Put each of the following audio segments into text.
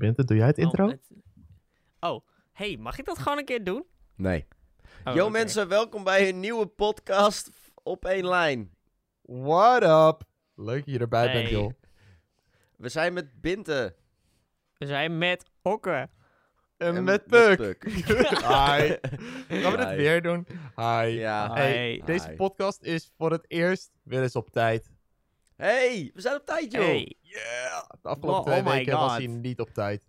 Bente, doe jij het intro? Oh, het- oh, hey, mag ik dat gewoon een keer doen? Nee. Oh, Yo mensen, welkom bij een nieuwe podcast op één lijn. What up? Leuk dat je erbij bent, joh. We zijn met Binte. We zijn met Okke. En, met Puk. Hi. Gaan we dit weer doen? Hi. Ja. Hey, Hi. deze podcast is voor het eerst weer eens op tijd. Hey, we zijn op tijd joh. Hey, Yeah! De afgelopen Oh, twee oh weken was hij niet op tijd.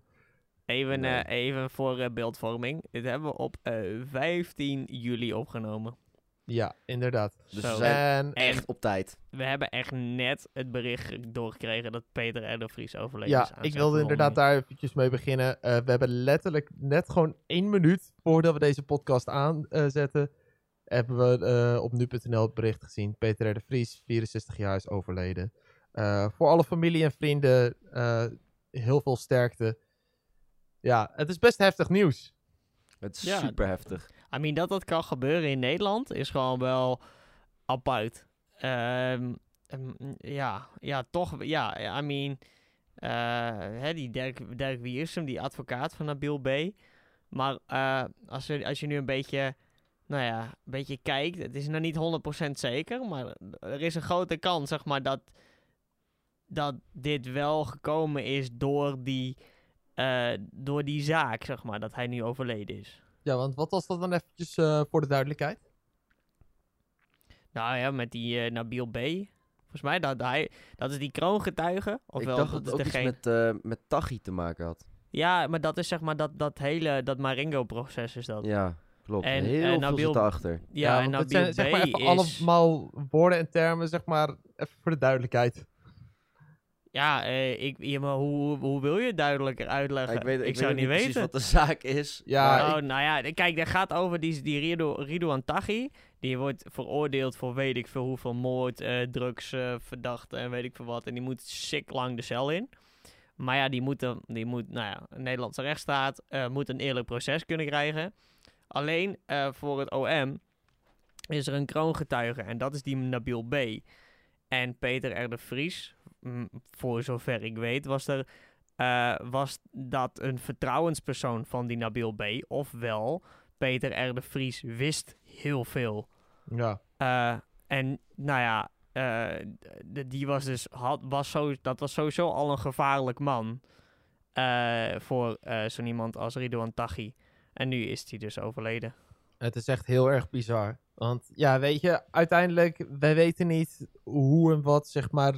even, Nee. eh, even voor eh, beeldvorming. Dit hebben we op eh, 15 juli opgenomen. Ja, inderdaad. Dus Zo. we zijn En echt op tijd. We hebben echt net het bericht doorgekregen dat Peter R. de Vries overleden is. ja, ik wilde inderdaad daar eventjes mee beginnen. Eh, we hebben letterlijk net gewoon één minuut voordat we deze podcast aanzetten, hebben we eh, op nu.nl het bericht gezien. Peter R. de Vries, 64 jaar, is overleden. Eh, voor alle familie en vrienden, eh, heel veel sterkte. Ja, het is best heftig nieuws. Het is Ja. super heftig. I mean, dat dat kan gebeuren in Nederland is gewoon wel apart. Ehm, ehm, ja, ja, toch. Ja, I mean, eh, hè, die Dirk, Dirk Wiersum, die advocaat van Nabil B. Maar eh, als, je, als je nu een beetje, nou ja, een beetje kijkt, het is nog niet 100% zeker, maar er is een grote kans, zeg maar, dat, dat dit wel gekomen is door die, eh, door die zaak, zeg maar, dat hij nu overleden is. Ja, want wat was dat dan eventjes eh, voor de duidelijkheid? Nou ja, met die eh, Nabil B. Volgens mij, dat, hij, dat is die kroongetuige. Ofwel, ik dacht dat dat het ook degene... iets met, eh met Tachi te maken had. Ja, maar dat is zeg maar dat, dat hele, dat Marengo-proces is dat. Ja, klopt. En, Heel eh, veel Nabil- zit erachter. Ja, en Nabil zijn zeg maar even is... allemaal woorden en termen, zeg maar, even voor de duidelijkheid. Ja, eh, ik, ja, maar hoe, hoe wil je het duidelijker uitleggen? ik weet, ik, zou weet niet precies weten. wat de zaak is. Ja, oh, nou ja, kijk, dat gaat over die, die Rido, Taghi. Die wordt veroordeeld voor weet ik veel hoeveel moord, eh drugs, eh, verdachten en weet ik veel wat. En die moet sick lang de cel in. Maar ja, die moet, een- die moet nou ja, een Nederlandse rechtsstaat eh, moet een eerlijk proces kunnen krijgen. Alleen eh, voor het OM is er een kroongetuige en dat is die Nabil B. En Peter R. de Vries, mm, voor zover ik weet, was er eh, was dat een vertrouwenspersoon van die Nabil B. Ofwel, Peter R. de Vries wist heel veel. ja. Eh, en nou ja, die was dus, had, was zo, dat was sowieso al een gevaarlijk man. voor zo'n iemand als Ridouan Taghi. En nu is hij dus overleden. Het is echt heel erg bizar. Want ja, weet je, uiteindelijk, wij weten niet hoe en wat, zeg maar,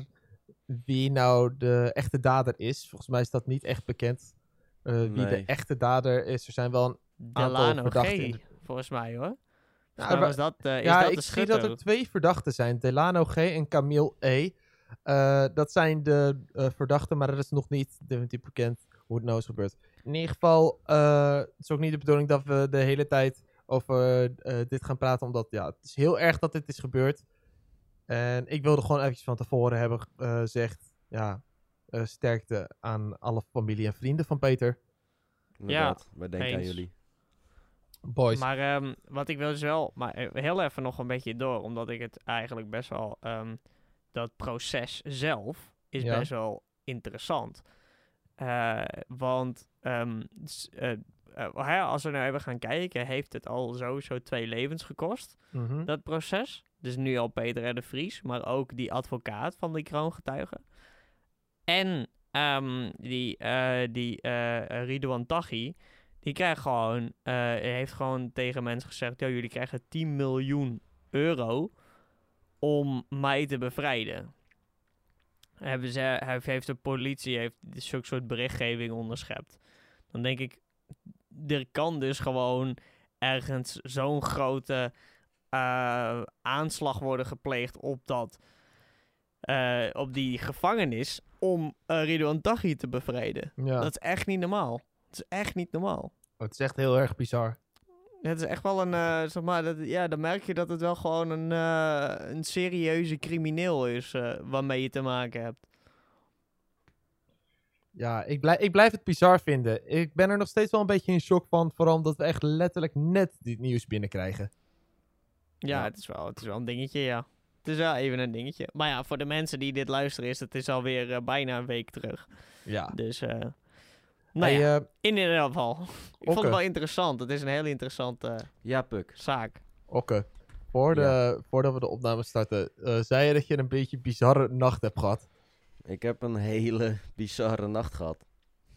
wie nou de echte dader is. Volgens mij is dat niet echt bekend. eh, wie de echte dader is. Er zijn wel een... Delano G, verdachten de- volgens mij hoor. Nou, was dat, eh, is ja, dat ik de zie dat er twee verdachten zijn. Delano G en Camille E. Eh, dat zijn de eh, verdachten, maar er is nog niet definitief bekend hoe het nou is gebeurd. In ieder geval, eh, het is ook niet de bedoeling dat we de hele tijd over eh, dit gaan praten, omdat ja, het is heel erg dat dit is gebeurd. En ik wilde gewoon eventjes van tevoren hebben eh, gezegd, ja, eh, sterkte aan alle familie en vrienden van Peter. Inderdaad, wij denken aan jullie. Boys. Maar ehm, wat ik wil dus wel, maar heel even nog een beetje door, omdat ik het eigenlijk best wel, ehm, dat proces zelf is Ja. best wel interessant. Eh, want ehm, eh, eh, als we nou even gaan kijken, heeft het al sowieso twee levens gekost, Mhm. dat proces. Dus nu al Peter R. de Vries, maar ook die advocaat van die kroongetuige. En ehm, die, eh die Ridouan Taghi, die krijgt gewoon, heeft gewoon tegen mensen gezegd: "Yo, jullie krijgen 10 miljoen euro om mij te bevrijden. Hebben ze, heeft de politie heeft zulke soort berichtgeving onderschept. Dan denk ik, er kan dus gewoon ergens zo'n grote eh, aanslag worden gepleegd op dat eh, op die gevangenis om uh, Ridouan Taghi te bevrijden. ja. Dat is echt niet normaal. Dat is echt niet normaal. Oh, het is echt heel erg bizar. Het is echt wel een, eh, zeg maar, dat, ja, dan merk je dat het wel gewoon een, eh, een serieuze crimineel is eh, waarmee je te maken hebt. Ja, ik, blij, ik blijf het bizar vinden. Ik ben er nog steeds wel een beetje in shock van. Vooral omdat we echt letterlijk net dit nieuws binnenkrijgen. Ja, Ja. Het, is wel, het is wel een dingetje, ja. Het is wel even een dingetje. Maar ja, voor de mensen die dit luisteren is het is alweer bijna een week terug. Ja. Dus, Nou Hey, ja, eh, in ieder geval. Ik vond het wel interessant. Het is een hele interessante Ja, Puk. zaak. Oké. Voor de, Voordat we de opname starten, eh, zei je dat je een beetje bizarre nacht hebt gehad. Ik heb een hele bizarre nacht gehad.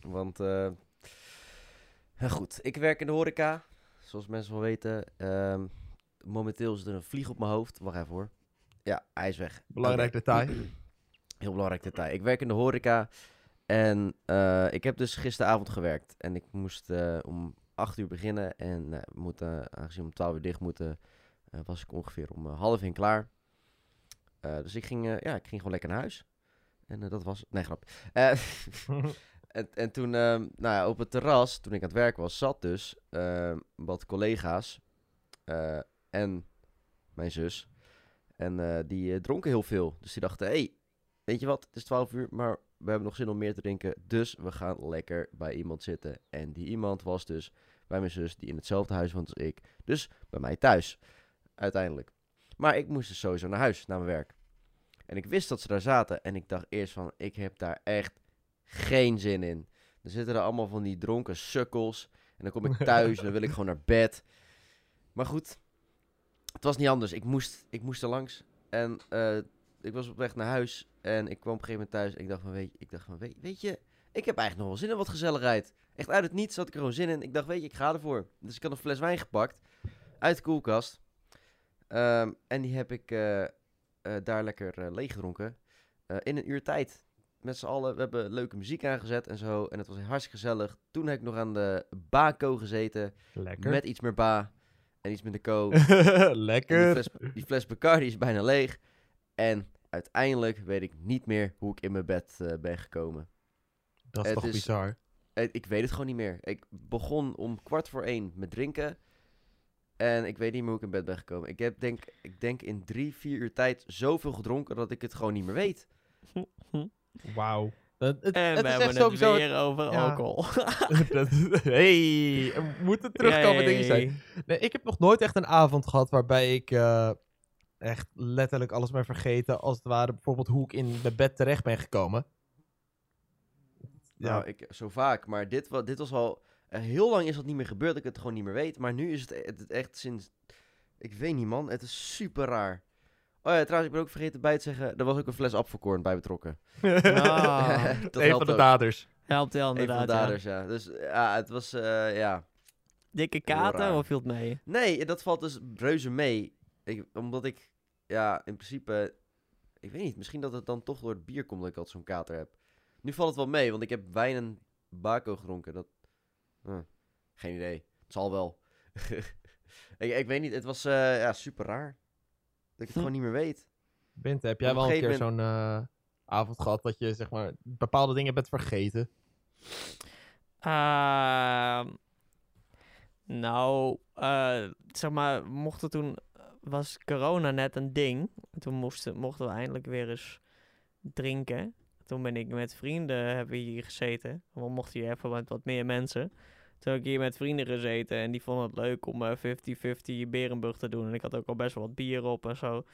Want, eh goed, ik werk in de horeca. Zoals mensen wel weten. Ehm, momenteel zit er een vlieg op mijn hoofd. Wacht even hoor. Ja, hij is weg. Belangrijk detail. Heel belangrijk detail. Ik werk in de horeca. En eh, ik heb dus gisteravond gewerkt. En ik moest eh, om 8 uur beginnen. En moeten, aangezien we om 12 uur dicht moeten, eh, was ik ongeveer om half één klaar. Dus ik ging, ja, ik ging gewoon lekker naar huis. En dat was... Nee, grap. En, en toen, ehm, nou ja, op het terras, toen ik aan het werk was, zat dus ehm, wat collega's en mijn zus. En die dronken heel veel. Dus die dachten, hey, weet je wat, het is 12 uur, maar we hebben nog zin om meer te drinken. Dus we gaan lekker bij iemand zitten. En die iemand was dus bij mijn zus, die in hetzelfde huis woont als ik. Dus bij mij thuis, uiteindelijk. Maar ik moest dus sowieso naar huis, naar mijn werk. En ik wist dat ze daar zaten. En ik dacht eerst van, ik heb daar echt geen zin in. Er zitten er allemaal van die dronken sukkels. En dan kom ik thuis en dan wil ik gewoon naar bed. Maar goed, het was niet anders. Ik moest, ik moest er langs. En eh, ik was op weg naar huis. En ik kwam op een gegeven moment thuis. En ik dacht van, weet je, ik dacht van, weet, weet je, ik heb eigenlijk nog wel zin in wat gezelligheid. Echt uit het niets had ik er gewoon zin in. Ik dacht, weet je, ik ga ervoor. Dus ik had een fles wijn gepakt. Uit de koelkast. Ehm, en die heb ik eh, eh, daar lekker eh, leeggedronken. In een uur tijd. Met z'n allen. We hebben leuke muziek aangezet en zo. En het was hartstikke gezellig. Toen heb ik nog aan de bako gezeten. Lekker. Met iets meer ba. En iets minder ko. En die Lekker. fles, die fles Bacardi is bijna leeg. En uiteindelijk weet ik niet meer hoe ik in mijn bed eh, ben gekomen. Dat is het toch is- bizar. Eh, Ik weet het gewoon niet meer. Ik begon om kwart voor één met drinken. En ik weet niet meer hoe ik in bed ben gekomen. Ik heb denk, ik denk in drie, vier uur tijd zoveel gedronken dat ik het gewoon niet meer weet. Wauw. Het, het, En het we is hebben echt sowieso... het weer over ja. alcohol. Dat- hey, er moeten terugkomen dingen zijn. Nee, ik heb nog nooit echt een avond gehad waarbij ik eh, echt letterlijk alles ben vergeten. Als het ware bijvoorbeeld hoe ik in mijn bed terecht ben gekomen. Ja, Nou, ik, zo vaak. Maar dit, wa- dit was al... eh, heel lang is dat niet meer gebeurd dat ik het gewoon niet meer weet. Maar nu is het, e- het echt sinds... Ik weet niet, man. Het is super raar. Oh ja, trouwens, ik ben ook vergeten bij te zeggen... Er was ook een fles apfelkorn bij betrokken. Ah, dat een helpt van de ook. daders. helpt wel Een van de inderdaad. ja. daders, ja. Dus ja, het was... eh, ja. Dikke kater of viel het mee? Nee, dat valt dus reuze mee. Ik, omdat ik... Ja, in principe... Ik weet niet, misschien dat het dan toch door het bier komt dat ik altijd zo'n kater heb. Nu valt het wel mee, want ik heb wijn en bako gedronken. Dat... eh, geen idee. Het zal wel. ik, ik weet niet, het was eh, ja, super raar. Dat ik het Hm. gewoon niet meer weet. Bint, heb jij wel een keer zo'n eh, avond gehad dat je zeg maar bepaalde dingen bent vergeten? Ehm, nou, eh, zeg maar, mochten toen was corona net een ding. Toen mochten we eindelijk weer eens drinken. Toen ben ik met vrienden hebben hier gezeten. We mochten hier even met wat meer mensen. Toen heb ik hier met vrienden gezeten en die vonden het leuk om eh, 50-50 Berenburg te doen. En ik had ook al best wel wat bier op en zo.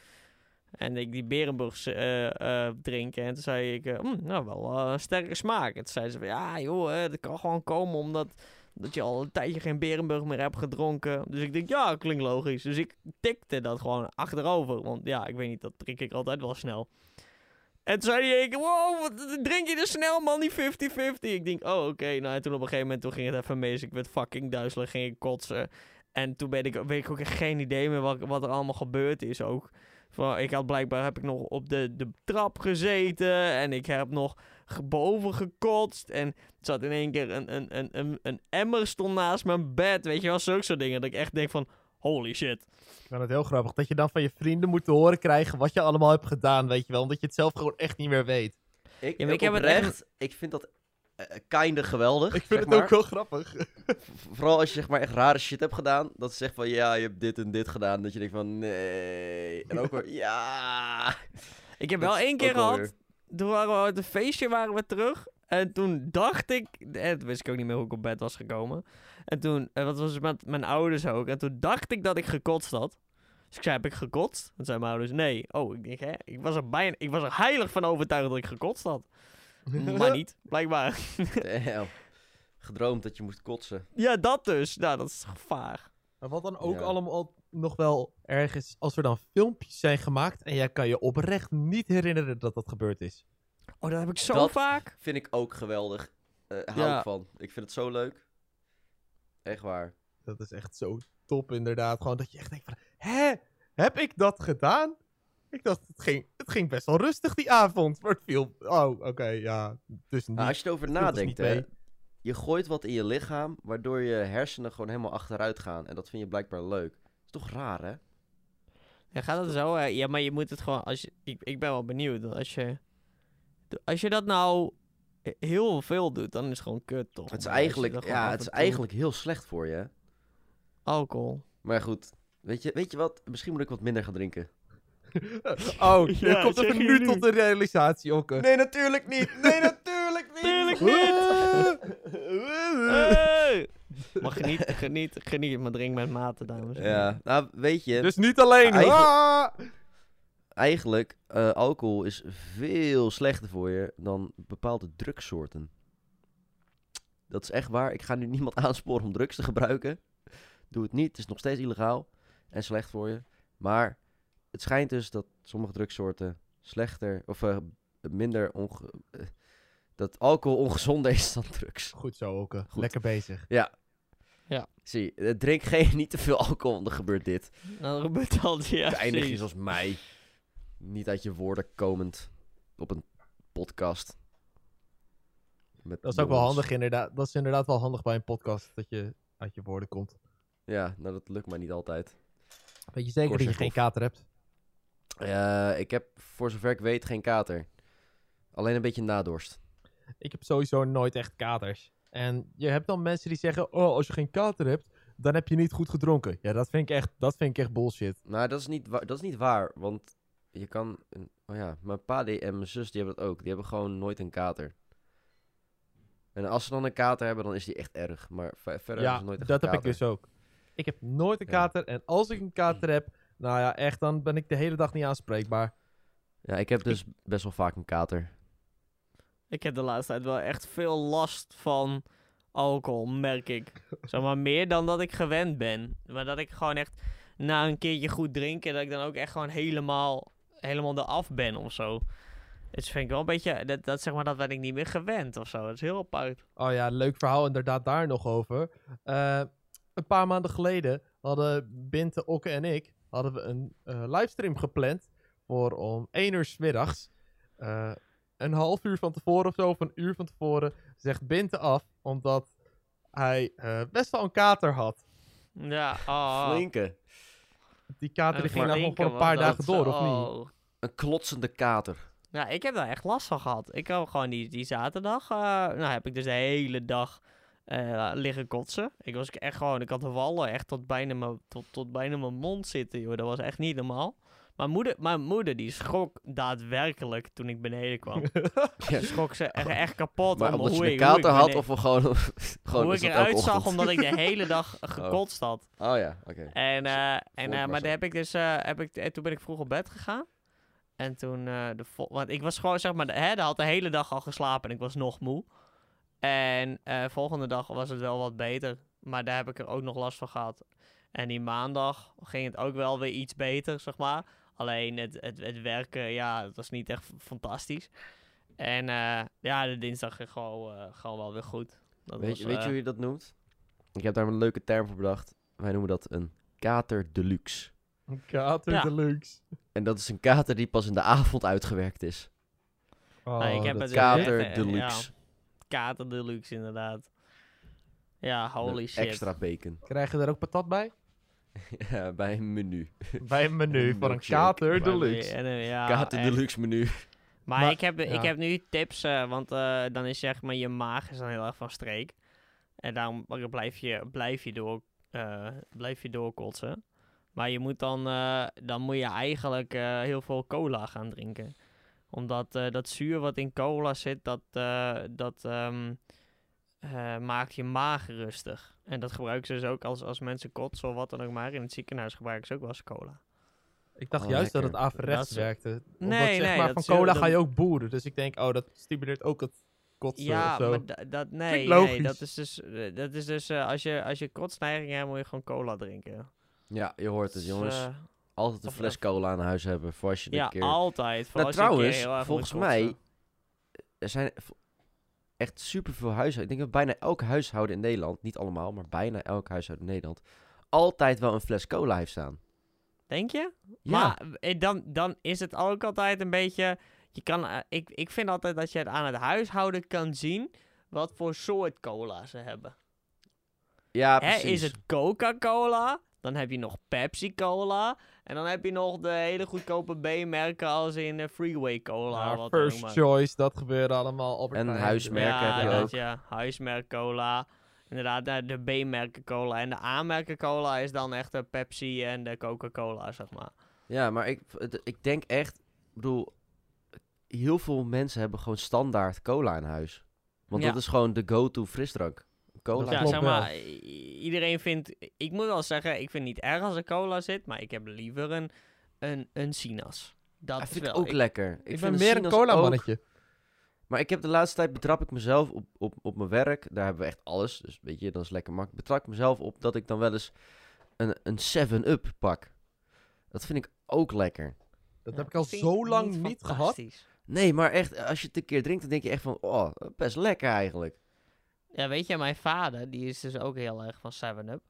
En ik die Berenburg eh, eh, drinken. En toen zei ik, eh, "Mm, nou wel eh, een sterke smaak. En toen zei ze ja joh, eh, dat kan gewoon komen omdat dat je al een tijdje geen Berenburg meer hebt gedronken. Dus ik denk, ja, klinkt logisch. Dus ik tikte dat gewoon achterover. Want ja, ik weet niet, dat drink ik altijd wel snel. En toen zei hij, wow, wat drink je er snel man, die 50-50. Ik denk, oh oké. Nou, en toen op een gegeven moment toen ging het even mis. Ik werd fucking duizelig, ging ik kotsen. En toen ben ik, weet ik ook geen idee meer wat, wat er allemaal gebeurd is ook. Van, ik had blijkbaar heb ik nog op de, de trap gezeten en ik heb nog boven gekotst. En er zat in één keer een, een, een, een, een emmer stond naast mijn bed. Weet je wel, zulke soort dingen. Dat ik echt denk van, holy shit. Ik vind het heel grappig dat je dan van je vrienden moet horen krijgen wat je allemaal hebt gedaan, weet je wel. Omdat je het zelf gewoon echt niet meer weet. Ik, Ja, ik heb het oprecht, ik vind dat kinder geweldig. Ik vind het maar. ook wel grappig. Vooral als je zeg maar echt rare shit hebt gedaan. Dat ze zegt van ja, je hebt dit en dit gedaan. Dat je denkt van nee. En ook weer ja. Ik heb Dat wel één keer gehad. Toen waren we uit een feestje waren we terug. En toen dacht ik... En toen wist ik ook niet meer hoe ik op bed was gekomen. En toen... En dat was met mijn ouders ook. En toen dacht ik dat ik gekotst had. Dus ik zei, heb ik gekotst? En zei mijn ouders, nee. Oh, ik denk, hè? Ik was er bijna... Ik was er heilig van overtuigd dat ik gekotst had. maar niet, blijkbaar. Damn. gedroomd dat je moest kotsen. Ja, dat dus. Nou, dat is gevaar. Maar wat dan ook Ja. allemaal nog wel erg is, als er dan filmpjes zijn gemaakt en jij kan je oprecht niet herinneren dat dat gebeurd is. Oh, dat heb ik zo Dat- vaak. Vind ik ook geweldig. Eh hou Ja. ik van. Ik vind het zo leuk. Echt waar. Dat is echt zo top inderdaad. Gewoon dat je echt denkt van, hè, heb ik dat gedaan? Ik dacht, het ging, het ging best wel rustig die avond, maar het viel... Oh, oké, ja, dus niet. Nou, als je erover dus nadenkt, niet hè, je gooit wat in je lichaam, waardoor je hersenen gewoon helemaal achteruit gaan. En dat vind je blijkbaar leuk. is toch raar, hè? Ja, gaat het zo? eh, ja, maar je moet het gewoon... Als je, ik, ik ben wel benieuwd. Als je, als je dat nou heel veel doet, dan is het gewoon kut, toch? Het is eigenlijk, dat ja, het is toe- eigenlijk heel slecht voor je. hè. Alcohol. Maar goed, weet je, weet je wat? Misschien moet ik wat minder gaan drinken. Oh, je Ja, komt even nu tot de realisatie, Okke. Nee, natuurlijk niet! Nee, natuurlijk niet! Tuurlijk Hey! Maar geniet, geniet, geniet, maar drink met mate, dames. en heren. Ja, nou weet je, Dus niet alleen. Eigen- Ah! eigenlijk, eh, alcohol is veel slechter voor je dan bepaalde drugssoorten. Dat is echt waar. Ik ga nu niemand aansporen om drugs te gebruiken. Doe het niet. Het is nog steeds illegaal en slecht voor je. Maar het schijnt dus dat sommige drugssoorten slechter of eh, minder onge... eh, dat alcohol ongezonder is dan drugs. Goed zo. Goed. Lekker bezig. Zie, eh, drink geen niet te veel alcohol, want dan gebeurt dit. Dan gebeurt dat, ja. Ja, eindig je zoals mij. Niet uit je woorden komend op een podcast. Met Dat is ook wel handig inderdaad. Dat is inderdaad wel handig bij een podcast, dat je uit je woorden komt. Ja, nou dat lukt mij niet altijd. Weet je zeker dat je geen kater hebt? Eh, ik heb voor zover ik weet geen kater. Alleen een beetje nadorst. Ik heb sowieso nooit echt katers. En je hebt dan mensen die zeggen, oh, als je geen kater hebt, dan heb je niet goed gedronken. Ja, dat vind ik echt, dat vind ik echt bullshit. Nou, dat is niet, wa- dat is niet waar, want je kan... Een, oh ja, mijn pa en mijn zus die hebben dat ook. Die hebben gewoon nooit een kater. En als ze dan een kater hebben, dan is die echt erg. Maar ver- verder hebben Ja, ze nooit echt dat een heb ik kater. dus ook. Ik heb nooit een Ja. kater. En als ik een kater heb, nou ja, echt, dan ben ik de hele dag niet aanspreekbaar. Ja, ik heb dus best wel vaak een kater. Ik heb de laatste tijd wel echt veel last van alcohol, merk ik. Zeg maar meer dan dat ik gewend ben. Maar dat ik gewoon echt na een keertje goed drinken, dat ik dan ook echt gewoon helemaal, helemaal eraf ben of zo. Het vind ik wel een beetje, dat, dat zeg maar, dat ben ik niet meer gewend of zo. Dat is heel apart. Oh ja, leuk verhaal inderdaad daar nog over. Eh, een paar maanden geleden hadden Binte, Okke en ik hadden we een eh, livestream gepland voor om 1 uur 's middags. Eh, een half uur van tevoren of zo, of een uur van tevoren, zegt Binte af, omdat hij eh, best wel een kater had. Ja, oh. Flinke. Die kater die ging nou gewoon voor een paar dagen door, of niet? Oh. Een klotsende kater. Ja, ik heb daar echt last van gehad. Ik heb gewoon die, die zaterdag, eh, nou heb ik dus de hele dag eh, liggen kotsen. Ik was echt gewoon, ik had de wallen echt tot bijna mijn, tot, tot bijna mijn mond zitten, joh. Dat was echt niet normaal. Mijn moeder, mijn moeder die schrok daadwerkelijk toen ik beneden kwam. Ja. Schrok ze echt, echt kapot. Maar om omdat hoe je ik, kater had of gewoon... gewoon hoe ik eruit zag omdat ik de hele dag gekotst had. Oh ja, oké. En, eh, en, eh, maar daar heb ik dus, eh, heb ik, en toen ben ik vroeg op bed gegaan. En toen, de vol- want ik was gewoon, zeg maar, de, hè, de had de hele dag al geslapen en ik was nog moe. En eh volgende dag was het wel wat beter, maar daar heb ik er ook nog last van gehad. En die maandag ging het ook wel weer iets beter, zeg maar. Alleen het, het, het werken, ja, het was niet echt fantastisch. En eh, ja, de dinsdag ging gewoon, eh, gewoon wel weer goed. Dat Weet, was, je, weet je hoe je dat noemt? Ik heb daar een leuke term voor bedacht. Wij noemen dat een kater deluxe. Een kater Ja. deluxe. En dat is een kater die pas in de avond uitgewerkt is. Oh, Nee, ik heb dat het Kater deluxe. ja. Kater deluxe, inderdaad. Ja, holy shit. Extra bacon. Krijg je er ook patat bij? ja, bij een menu. Bij een menu voor een kater deluxe. en, eh, ja, kater echt. deluxe menu. Maar, Maar- ik, heb, ik heb nu tips, eh, want eh, dan is zeg maar je maag is dan heel erg van streek. En daarom blijf je, blijf je, door, eh, blijf je doorkotsen. Maar je moet dan, eh, dan moet je eigenlijk eh, heel veel cola gaan drinken. Omdat eh, dat zuur wat in cola zit, dat, eh, dat ehm, eh, maakt je maag rustig. En dat gebruiken ze dus ook als, als mensen kotsen of wat dan ook maar. In het ziekenhuis gebruiken ze ook wel eens cola. Ik dacht Oh, juist dat het averechts Dat werkte. Omdat Nee, zeg nee, maar van cola ga je ook boeren. Dus ik denk, oh, dat stimuleert ook het kotsen Ja, of zo. maar da- dat, nee, nee, dat is dus, dat is dus eh, als je, als je kotsneiging hebt, moet je gewoon cola drinken. Ja, je hoort het, Dus, jongens. Altijd een of- fles cola aan huis hebben voor als je ja, een keer... altijd. Voor Nou, als je een keer trouwens, erg moet volgens mij- Er zijn echt superveel huishoudens. Ik denk dat bijna elk huishouden in Nederland, niet allemaal, maar bijna elk huishouden in Nederland, altijd wel een fles cola heeft staan. Denk je? Ja, Maar eh, dan, dan is het ook altijd een beetje... Je kan, eh, ik, ik vind altijd dat je het aan het huishouden kan zien wat voor soort cola ze hebben. ja Hè, precies. is het Coca-Cola? Dan heb je nog Pepsi-Cola. En dan heb je nog de hele goedkope B-merken als in eh, Freeway Cola. Ja, wat first choice, dat gebeurde allemaal. Albert En huismerken ja, heb je dat, ook. ja, huismerk cola. Inderdaad, de- de B-merken cola. En de A-merken cola is dan echt de Pepsi en de Coca-Cola, zeg maar. Ja, maar ik, ik denk echt, ik bedoel, heel veel mensen hebben gewoon standaard cola in huis. Want Ja. dat is gewoon de go-to frisdrank. Cola. Ja, zeg maar, iedereen vindt... Ik moet wel zeggen, ik vind het niet erg als er cola zit, maar ik heb liever een, een, een Sinas. Dat vind ik wel... ook lekker. Ik, vind ben meer een Sinas cola ook- mannetje. Maar ik heb de laatste tijd betrap ik mezelf op, op, op mijn werk. Daar hebben we echt alles. Dus weet je, dat is lekker makkelijk. Betrap ik mezelf op dat ik dan wel eens een, een 7-up pak. Dat vind ik ook lekker. Dat Ja, heb ik al zo lang niet gehad. fantastisch. Nee, maar echt, als je het een keer drinkt, dan denk je echt van, oh, best lekker eigenlijk. Ja, weet je, mijn vader, die is dus ook heel erg van 7-Up.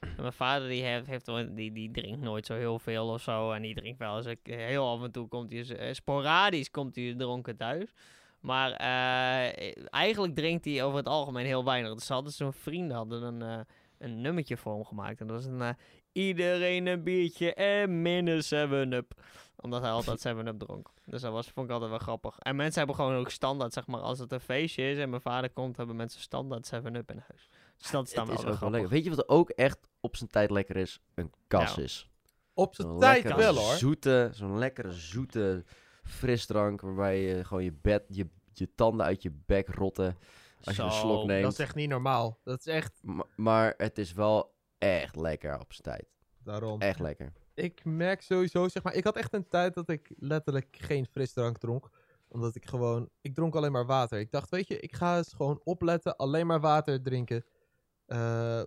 En mijn vader, die, heeft, heeft, die, die drinkt nooit zo heel veel of zo. En die drinkt wel eens, een keer- heel af en toe komt hij, eh, sporadisch komt hij dronken thuis. Maar eh, eigenlijk drinkt hij over het algemeen heel weinig. Dus hadden zijn vrienden hadden een, eh, een nummertje voor hem gemaakt. En dat was een, eh, iedereen een biertje en min 7-Up. Omdat hij altijd 7-Up dronk. Dus dat was, vond ik altijd wel grappig. En mensen hebben gewoon ook standaard, zeg maar, als het een feestje is en mijn vader komt, hebben mensen standaard 7-Up in huis. Dus dat is dan het wel, is wel lekker. Weet je wat ook echt op zijn tijd lekker is? Een kas Nou. is. Op zijn Zo'n tijd lekkere wel hoor. Zoete, zo'n lekkere zoete frisdrank waarbij je gewoon je, bed, je, je tanden uit je bek rotten als je een slok neemt. Dat is echt niet normaal. Dat is echt Ma- maar het is wel echt lekker op zijn tijd. daarom. Echt lekker. Ik merk sowieso, zeg maar, ik had echt een tijd dat ik letterlijk geen frisdrank dronk. Omdat ik gewoon, ik dronk alleen maar water. Ik dacht, weet je, ik ga eens gewoon opletten, alleen maar water drinken. Eh,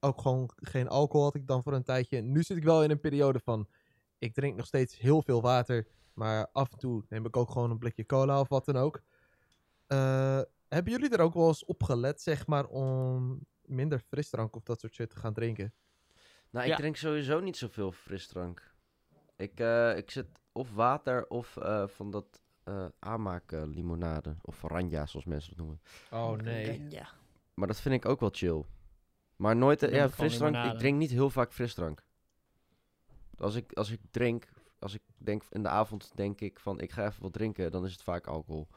ook gewoon geen alcohol had ik dan voor een tijdje. Nu zit ik wel in een periode van, ik drink nog steeds heel veel water. Maar af en toe neem ik ook gewoon een blikje cola of wat dan ook. Eh, hebben jullie er ook wel eens op gelet, zeg maar, om minder frisdrank of dat soort shit te gaan drinken? Nou, ik Ja. drink sowieso niet zoveel frisdrank. Ik, eh, ik zet of water of eh, van dat eh aanmaken limonade. Of oranje, zoals mensen dat noemen. Oh nee. Ja. Maar dat vind ik ook wel chill. Maar nooit, ja, het frisdrank. Ik drink niet heel vaak frisdrank. Als ik, als ik drink, als ik denk in de avond denk ik van ik ga even wat drinken, dan is het vaak alcohol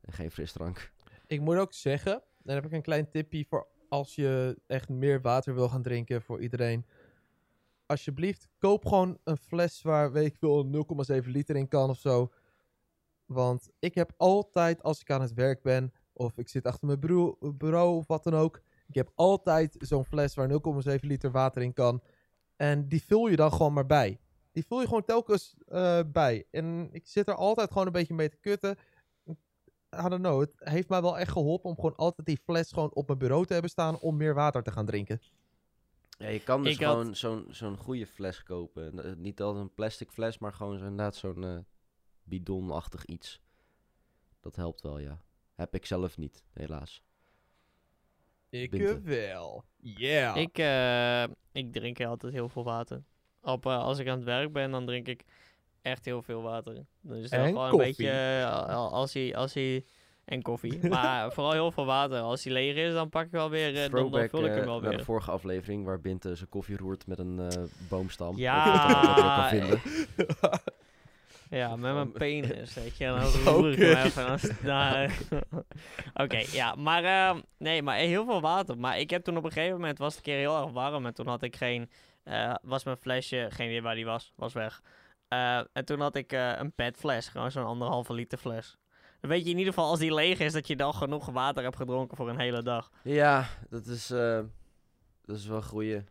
en geen frisdrank. Ik moet ook zeggen, dan heb ik een klein tipje voor als je echt meer water wil gaan drinken voor iedereen. Alsjeblieft, koop gewoon een fles waar, weet ik veel, 0,7 liter in kan of zo. Want ik heb altijd, als ik aan het werk ben, of ik zit achter mijn bureau, bureau of wat dan ook. Ik heb altijd zo'n fles waar 0,7 liter water in kan. En die vul je dan gewoon maar bij. Die vul je gewoon telkens eh, bij. En ik zit er altijd gewoon een beetje mee te kutten. I don't know. Het heeft mij wel echt geholpen om gewoon altijd die fles gewoon op mijn bureau te hebben staan om meer water te gaan drinken. Ja, je kan dus Ik had- gewoon zo'n zo'n goede fles kopen. Eh, Niet altijd een plastic fles, maar gewoon zo, inderdaad zo'n eh, bidonachtig iets. Dat helpt wel, ja. Heb ik zelf niet, helaas. Ik Binte. wel. Yeah. Ik, eh, ik drink altijd heel veel water. Op, als ik aan het werk ben, dan drink ik echt heel veel water. Dan is het En gewoon koffie. een beetje, eh, al- als hij, als hij, en koffie. maar vooral heel veel water. Als hij leeg is, dan pak ik wel weer, eh, dan, vul ik eh, hem wel naar de weer. vorige aflevering waar Binte zijn koffie roert met een eh, boomstam. Ja, dat kan. Ja, met mijn penis, weet je. Dan Oké. roer ik hem even. Nou, Oké, ja. Maar, eh, nee, maar heel veel water. Maar ik heb toen op een gegeven moment, was het een keer heel erg warm. En toen had ik geen, eh, was mijn flesje, geen idee waar die was, was weg. Eh, en toen had ik eh, een petfles, gewoon zo'n anderhalve liter fles. Dan weet je in ieder geval, als die leeg is, dat je dan genoeg water hebt gedronken voor een hele dag. Ja, dat is, eh, dat is wel een goeie.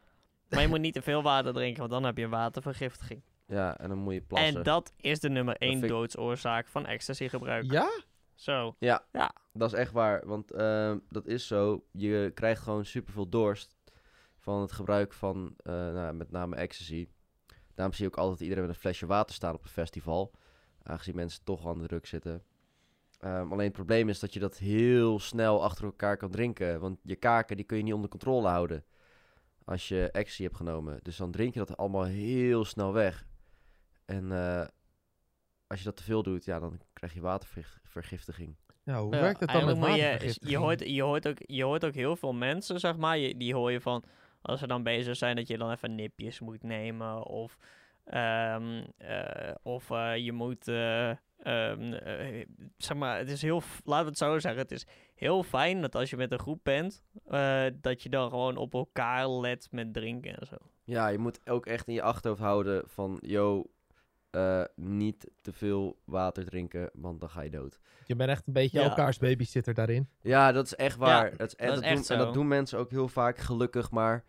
Maar je moet niet te veel water drinken, want dan heb je watervergiftiging. Ja, en dan moet je plassen. En dat is de nummer één ik- doodsoorzaak van ecstasy gebruik. ja? Zo. Dat is echt waar, want ehm, dat is zo. Je krijgt gewoon superveel dorst van het gebruik van eh, nou, met name ecstasy. Daarom zie je ook altijd iedereen met een flesje water staan op een festival. Aangezien mensen toch aan de druk zitten. Ehm, alleen het probleem is dat je dat heel snel achter elkaar kan drinken. Want je kaken die kun je niet onder controle houden. Als je ecstasy hebt genomen. Dus dan drink je dat allemaal heel snel weg. En eh, als je dat te veel doet, ja, dan krijg je watervergiftiging. Ja, hoe Ja, werkt het dan met eigenlijk moet je, watervergiftiging? je, hoort, je, hoort ook, je hoort ook heel veel mensen, zeg maar, je, die hoor je van, als ze dan bezig zijn, dat je dan even nipjes moet nemen. Of, ehm, eh, of eh, je moet, eh, ehm, eh, zeg maar, het is heel, laten we het zo zeggen, het is heel fijn dat als je met een groep bent, dat je dan gewoon op elkaar let met drinken en zo. Ja, je moet ook echt in je achterhoofd houden van... Yo, eh, niet te veel water drinken, want dan ga je dood. Je bent echt een beetje Ja. elkaars babysitter daarin. Ja, dat is echt waar. Ja, dat is echt, dat is doen, En dat doen mensen ook heel vaak, gelukkig maar.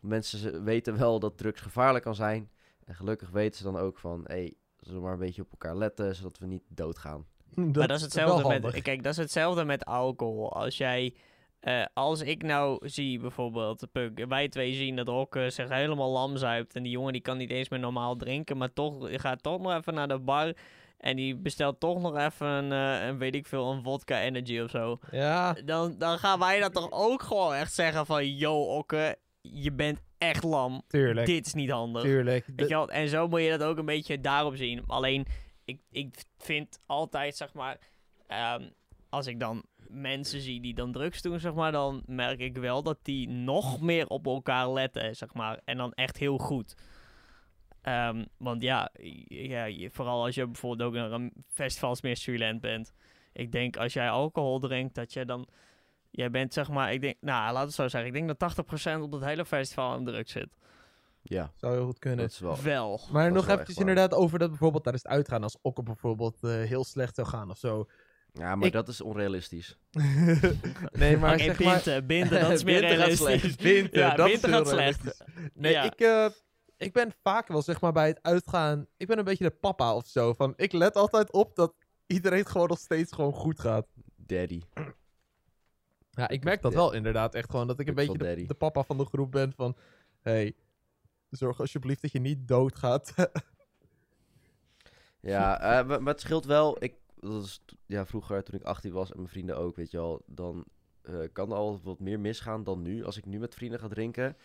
Mensen weten wel dat drugs gevaarlijk kan zijn. En gelukkig weten ze dan ook van... Hé, hey, zullen we maar een beetje op elkaar letten, zodat we niet doodgaan. maar dat is wel hetzelfde met, handig. kijk, dat is hetzelfde met alcohol. Als jij, eh, als ik nou zie bijvoorbeeld, Puk, wij twee zien dat Rokke zich helemaal lam zuipt en die jongen die kan niet eens meer normaal drinken, maar toch gaat toch nog even naar de bar en die bestelt toch nog even een, eh, een weet ik veel, een vodka energy of zo. Ja, Dan, dan gaan wij dat toch ook gewoon echt zeggen van, yo Okke, je bent echt lam. tuurlijk. Dit is niet handig. Tuurlijk. Weet je wel? En zo moet je dat ook een beetje daarop zien. Alleen, ik, ik vind altijd, zeg maar, ehm, als ik dan mensen zie die dan drugs doen, zeg maar, dan merk ik wel dat die nog meer op elkaar letten, zeg maar. En dan echt heel goed. Ehm, want ja, ja, je- vooral als je bijvoorbeeld ook naar een festivalsmeerstudent bent. Ik denk als jij alcohol drinkt, dat je dan... Jij bent zeg maar, ik denk, nou laat het zo zeggen. Ik denk dat 80% op het hele festival aan drugs zit. Ja, Zou heel goed kunnen. dat is wel... Wel. Maar dat nog wel eventjes inderdaad over dat bijvoorbeeld tijdens het uitgaan, als Okke bijvoorbeeld eh, heel slecht zou gaan of zo. Ja, maar Ik- dat is onrealistisch. nee, maar Oké, zeg maar... binten, binten, dat is meer Binten gaat realistisch. slecht. Binten, ja, dat is binten heel gaat slecht. realistisch. Nee, Ja. ik, eh, ik ben vaak wel zeg maar bij het uitgaan, ik ben een beetje de papa of zo. Van, ik let altijd op dat iedereen gewoon nog steeds gewoon goed gaat. Daddy. Ja, ik merk dat wel inderdaad. Echt gewoon dat ik een Ik beetje de, papa van de groep ben van... hey, zorg alsjeblieft dat je niet doodgaat. Ja, eh, maar, maar het scheelt wel. Ik, dat is, t- ja, vroeger, toen ik 18 was en mijn vrienden ook, weet je wel, dan eh, kan er al wat meer misgaan dan nu. Als ik nu met vrienden ga drinken,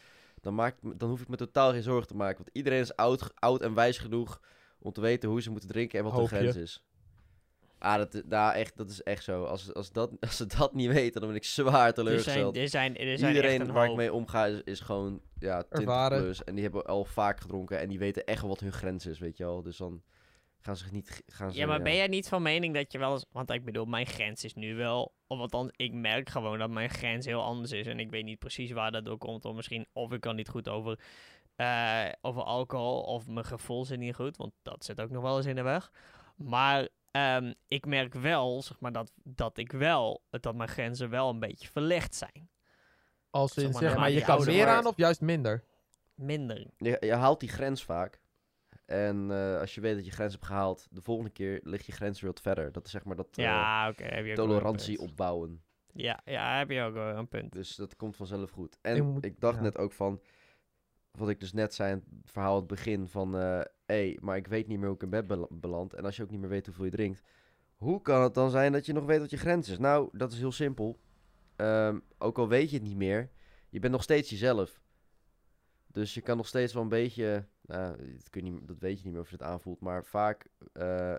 dan, maak, ik dan hoef ik me totaal geen zorgen te maken. Want iedereen is oud, oud en wijs genoeg om te weten hoe ze moeten drinken en wat Hoop hun je. grens is. Ah, dat, nou, echt, dat is echt zo. Als, als, dat, als ze dat niet weten, dan ben ik zwaar Er zijn, teleurgesteld. er zijn, er zijn Iedereen echt een waar ik mee omga is, is gewoon ja, 20 Ervaren. plus. En die hebben al vaak gedronken en die weten echt wel wat hun grens is, weet je wel. Dus dan gaan ze niet... Gaan ze, Ja, maar ben jij niet van mening dat je wel eens... Want ik bedoel, mijn grens is nu wel... Of althans, ik merk gewoon dat mijn grens heel anders is. En ik weet niet precies waar dat door komt. Of misschien, of ik kan niet goed over, eh, over alcohol. Of mijn gevoel zit niet goed. Want dat zit ook nog wel eens in de weg. Maar ehm, ik merk wel, zeg maar, dat, dat ik wel... Dat mijn grenzen wel een beetje verlegd zijn. Als Zeg in, maar, zeg maar, je kan meer aan of juist minder? Minder. Je, je haalt die grens vaak. En eh, als je weet dat je grens hebt gehaald, de volgende keer ligt je grens weer wat verder. Dat is zeg maar dat eh, Ja, een tolerantie opbouwen. Ja, ja, heb je ook wel een punt. Dus dat komt vanzelf goed. En moet- ik dacht ja. net ook van, wat ik dus net zei in het verhaal aan het begin van, hé, hey, maar ik weet niet meer hoe ik in bed bel- beland. En als je ook niet meer weet hoeveel je drinkt, hoe kan het dan zijn dat je nog weet wat je grens is? Nou, dat is heel simpel. Ehm, ook al weet je het niet meer, je bent nog steeds jezelf. Dus je kan nog steeds wel een beetje, nou, dat, kun je niet, dat weet je niet meer of je het aanvoelt, maar vaak, eh,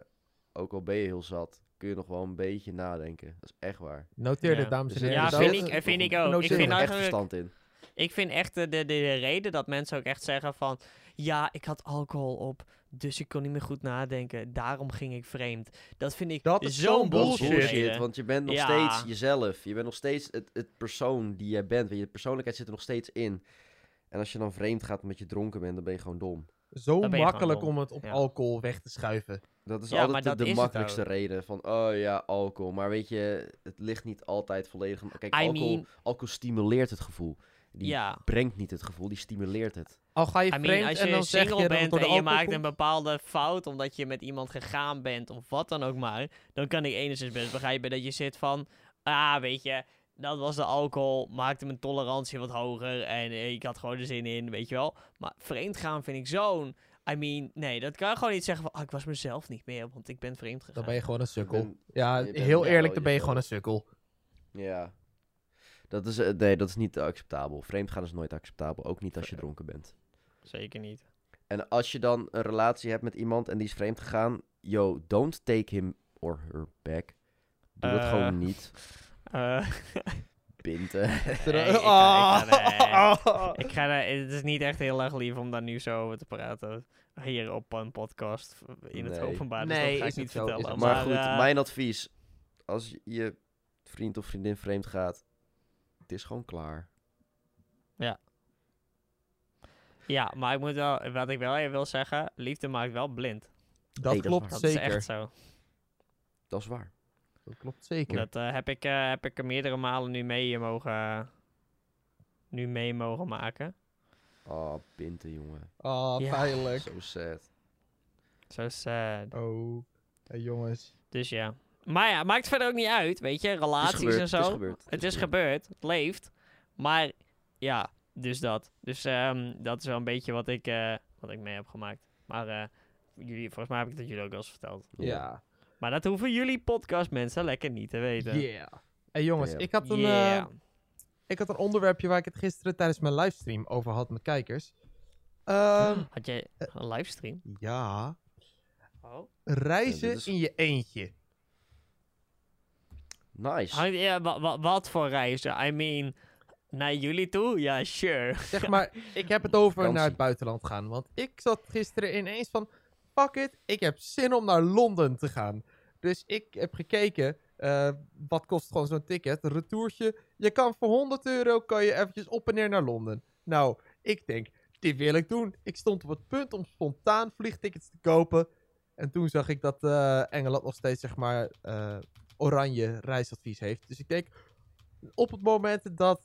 ook al ben je heel zat, kun je nog wel een beetje nadenken. Dat is echt waar. Noteer Ja. dit, dames en Dus heren. Ja, vind ik, vind ik ook. noteer Ik vind echt eigenlijk... verstand in. Ik vind echt de, de, de, de reden dat mensen ook echt zeggen van... Ja, ik had alcohol op, dus ik kon niet meer goed nadenken. Daarom ging ik vreemd. Dat vind ik Dat is zo'n zo'n Dat is bullshit. bullshit, bullshit, want je bent nog Ja. steeds jezelf. Je bent nog steeds het, het persoon die jij bent. Je persoonlijkheid zit er nog steeds in. En als je dan vreemd gaat omdat je dronken bent, dan ben je gewoon dom. Zo Dan ben je makkelijk gewoon om dom. het op Ja. alcohol weg te schuiven. Dat is Ja, maar altijd de- dat de, is het makkelijkste ook. reden. Van, oh ja, alcohol. Maar weet je, het ligt niet altijd volledig... aan- Kijk, I alcohol, mean- alcohol stimuleert het gevoel. Die ja. brengt niet het gevoel, die stimuleert het. Al ga je I vreemd mean, als en je dan zeg single je dat het bent door de en je alcohol maakt een komt. bepaalde fout omdat je met iemand gegaan bent of wat dan ook maar, dan kan ik enigszins best begrijpen dat je zit van, ah, weet je, dat was de alcohol, maakte mijn tolerantie wat hoger en ik had gewoon er zin in, weet je wel. Maar vreemd gaan vind ik zo'n, I mean, nee, dat kan je gewoon niet zeggen van, ah, ik was mezelf niet meer, want ik ben vreemd gegaan. Dan ben je gewoon een sukkel. ben- ja, heel ja, eerlijk, dan ben je gewoon een sukkel. Ja. Dat is, eh, nee, dat is niet acceptabel. Vreemdgaan is nooit acceptabel, ook niet als je dronken bent. Zeker niet. En als je dan een relatie hebt met iemand en die is vreemd gegaan, yo, don't take him or her back. Doe dat Eh. gewoon niet. Eh, Pinten. nee, ik ga- ik ga- Ah. Ik ga daar, het is niet echt heel erg lief om daar nu zo over te praten. Hier op een podcast in het Nee. openbaar. Nee, Dus dat ga ik niet vertellen. het maar, Maar, goed, eh, mijn advies. Als je vriend of vriendin vreemd gaat, het is gewoon klaar. Ja, maar ik moet wel, wat ik wel even wil zeggen, liefde maakt wel blind. Dat Nee, dat is klopt waar. Dat zeker. is echt zo. Dat is waar. Dat klopt zeker. Dat eh, heb, ik, eh, heb ik er meerdere malen nu mee mogen, nu mee mogen maken. Oh, pinten, jongen. Oh, Ja. pijnlijk. So sad. Zo sad. Oh, hey, jongens. Dus ja. Maar ja, maakt verder ook niet uit, weet je. Relaties gebeurd, en zo. Het is gebeurd. Het is gebeurd, het leeft. Maar ja, dus dat. Dus ehm, dat is wel een beetje wat ik, eh, wat ik mee heb gemaakt. Maar eh, jullie, volgens mij heb ik dat jullie ook al eens verteld. Ja. Maar dat hoeven jullie podcastmensen lekker niet te weten. Yeah. Hey, jongens, ik had een... Yeah. eh, Ik had een onderwerpje waar ik het gisteren tijdens mijn livestream over had met kijkers. Ehm, Had jij een livestream? ja, Oh. reizen Ja, dit is- in je eentje. Nice. ja, wa- wa- wat voor reizen? I mean, naar jullie toe? Ja, sure. Zeg maar, ik heb het over naar het buitenland gaan. Want ik zat gisteren ineens van, fuck it, ik heb zin om naar Londen te gaan. Dus ik heb gekeken, eh, wat kost gewoon zo'n ticket, een retourtje. Je kan voor 100 euro, kan je eventjes op en neer naar Londen. Nou, ik denk, dit wil ik doen. Ik stond op het punt om spontaan vliegtickets te kopen. En toen zag ik dat eh, Engeland nog steeds, zeg maar, eh, oranje reisadvies heeft. Dus ik denk, op het moment dat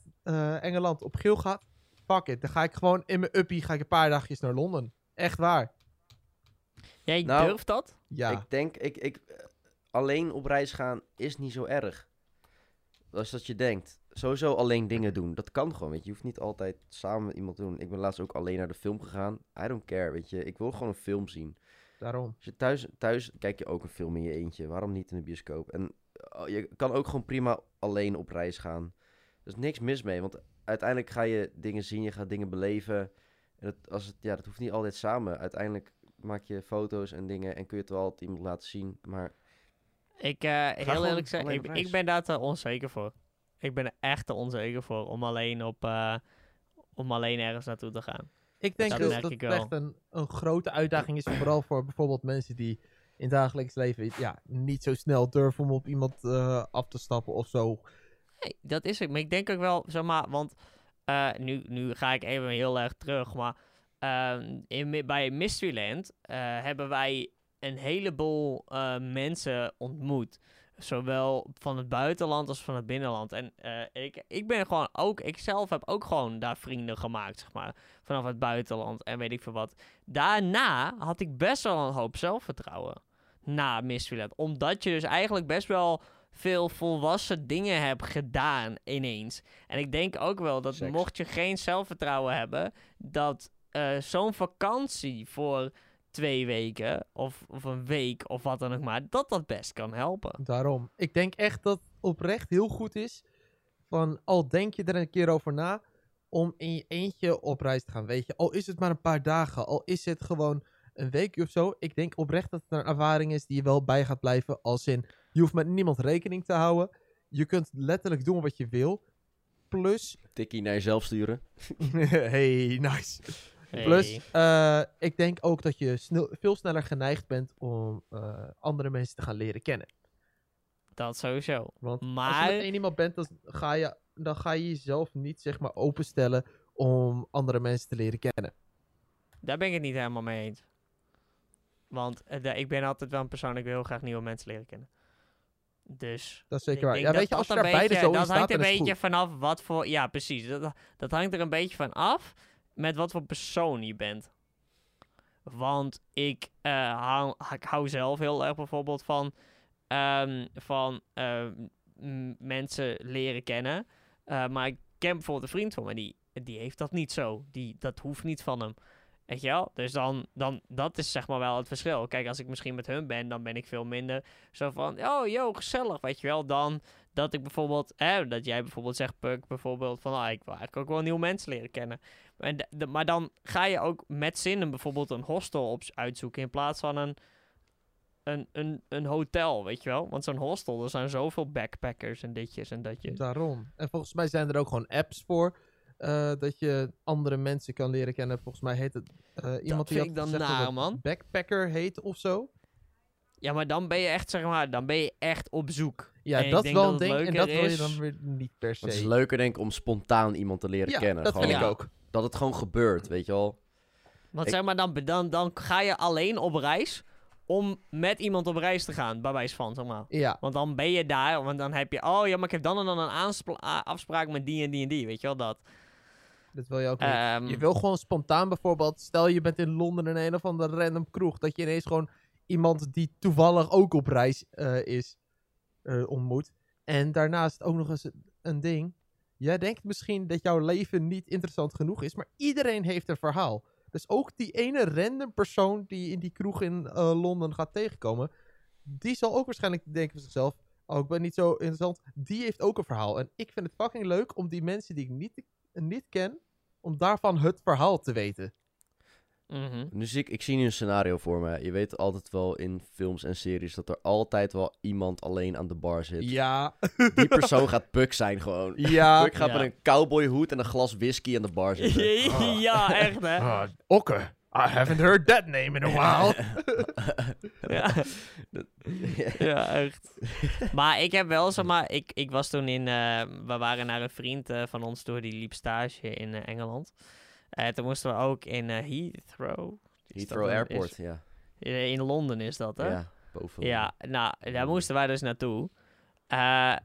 Engeland op geel gaat, fuck it. Dan ga ik gewoon in mijn uppie, ga ik een paar dagjes naar Londen. Echt waar. Jij Nou, durft dat? Ja. Ik denk, ik, ik, eh, alleen op reis gaan is niet zo erg. Als dat je denkt. Sowieso alleen dingen doen. Dat kan gewoon, weet je. Je hoeft niet altijd samen met iemand te doen. Ik ben laatst ook alleen naar de film gegaan. I don't care, weet je. Ik wil gewoon een film zien. Daarom. Als je thuis, thuis kijk je ook een film in je eentje. Waarom niet in de bioscoop? En eh, je kan ook gewoon prima alleen op reis gaan. Er is niks mis mee, want uiteindelijk ga je dingen zien, je gaat dingen beleven. En dat, als het, ja, dat hoeft niet altijd samen. Uiteindelijk maak je foto's en dingen en kun je het wel altijd iemand laten zien. Maar Ik, eh, heel gewoon eerlijk zeggen, ik, ik ben daar te onzeker voor. Ik ben er echt te onzeker voor om alleen, op, eh, om alleen ergens naartoe te gaan. Ik denk Dat dus merk dat ik het wel. echt een, een grote uitdaging is. Vooral voor bijvoorbeeld mensen die in het dagelijks leven ja, niet zo snel durven om op iemand eh, af te stappen of zo. Nee, dat is het. Maar ik denk ook wel, zeg maar, want eh, nu, nu ga ik even heel erg terug. Maar ehm, in, bij Mysteryland eh, hebben wij een heleboel eh, mensen ontmoet. Zowel van het buitenland als van het binnenland. En eh, ik, ik ben gewoon ook, ik zelf heb ook gewoon daar vrienden gemaakt, zeg maar. Vanaf het buitenland en weet ik veel wat. Daarna had ik best wel een hoop zelfvertrouwen. Na Mysteryland. Omdat je dus eigenlijk best wel veel volwassen dingen hebt gedaan ineens. En ik denk ook wel dat Seks. mocht je geen zelfvertrouwen hebben, dat eh, zo'n vakantie voor twee weken of, of een week of wat dan ook maar, dat dat best kan helpen. Daarom. Ik denk echt dat het oprecht heel goed is. Van al denk je er een keer over na. Om in je eentje op reis te gaan. Weet je, al is het maar een paar dagen. Al is het gewoon een weekje of zo. Ik denk oprecht dat het een ervaring is die je wel bij gaat blijven. Als in, je hoeft met niemand rekening te houden. Je kunt letterlijk doen wat je wil. Plus, tikkie naar jezelf sturen. hey, nice. Hey. Plus, eh, ik denk ook dat je snel, veel sneller geneigd bent om eh, andere mensen te gaan leren kennen. Dat sowieso. Want als je Maar- met één iemand bent, dan ga, je, dan ga je jezelf niet zeg maar openstellen om andere mensen te leren kennen. Daar ben ik het niet helemaal mee eens. Want eh, ik ben altijd wel een persoon, ik wil heel graag nieuwe mensen leren kennen. Dus Dat is zeker waar. Ja, dat weet je, als je daar beide beetje- zo in Dat hangt een beetje goed. vanaf wat voor... Ja, precies. Dat, dat hangt er een beetje van af met wat voor persoon je bent. Want ik, eh, hou, ik hou zelf heel erg bijvoorbeeld van, ehm, van eh, mensen leren kennen. Eh, maar ik ken bijvoorbeeld een vriend van me, die, die heeft dat niet zo. Die, dat hoeft niet van hem. Weet je wel? Dus dan, dan, dat is zeg maar wel het verschil. Kijk, als ik misschien met hun ben, dan ben ik veel minder zo van, oh, yo, gezellig, weet je wel. Dan dat ik bijvoorbeeld, hè, dat jij bijvoorbeeld zegt, Puk, bijvoorbeeld, van, ah, ik wil eigenlijk ook wel nieuwe mensen leren kennen. En maar dan ga je ook met zinnen bijvoorbeeld een hostel op, uitzoeken in plaats van een, een, een, een hotel, weet je wel. Want zo'n hostel, er zijn zoveel backpackers en ditjes en datjes. Daarom. En volgens mij zijn er ook gewoon apps voor. Eh, dat je andere mensen kan leren kennen. Volgens mij heet het... eh, iemand die vind ik had dan gezegd dat naar, het man. Backpacker heet of zo. Ja, maar dan ben je echt, zeg maar, dan ben je echt op zoek. Ja, En dat is denk wel dat een ding. En dat wil je is- dan weer niet per se. Het is leuker denk ik om spontaan iemand te leren ja, kennen. dat gewoon. vind ik Ja. ook. Dat het gewoon gebeurt, weet je wel. Want Ik- zeg maar, dan, dan, dan ga je alleen op reis om met iemand op reis te gaan, bij wijze van, zeg maar. Ja, Want dan ben je daar, want dan heb je, oh ja, maar ik heb dan en dan een afspraak met die en die en die, weet je wel dat. Dat wil je ook niet. Ehm, Je wil gewoon spontaan bijvoorbeeld, stel je bent in Londen in een of andere random kroeg, dat je ineens gewoon iemand die toevallig ook op reis eh, is, eh, ontmoet. En daarnaast ook nog eens een ding. Jij denkt misschien dat jouw leven niet interessant genoeg is, maar iedereen heeft een verhaal. Dus ook die ene random persoon die je in die kroeg in eh, Londen gaat tegenkomen, die zal ook waarschijnlijk denken van zichzelf, oh ik ben niet zo interessant, die heeft ook een verhaal. En ik vind het fucking leuk om die mensen die ik niet, niet ken, om daarvan het verhaal te weten. mhm. Nu zie ik, ik zie nu een scenario voor me. Je weet altijd wel in films en series dat er altijd wel iemand alleen aan de bar zit. Ja. Die persoon gaat Puck zijn gewoon. Ja. Puck gaat Ja. met een cowboyhoed en een glas whisky aan de bar zitten. ja, echt hè. Ah, Okke. I haven't heard that name in a while. Ja. ja, echt. maar ik heb wel, zeg maar, ik, ik was toen in, eh, we waren naar een vriend eh, van ons toe, die liep stage in eh, Engeland. Toen moesten we ook in eh, Heathrow. Heathrow Airport, is- ja. in Londen is dat, hè? Ja, boven. Ja, nou, daar moesten wij dus naartoe. Eh,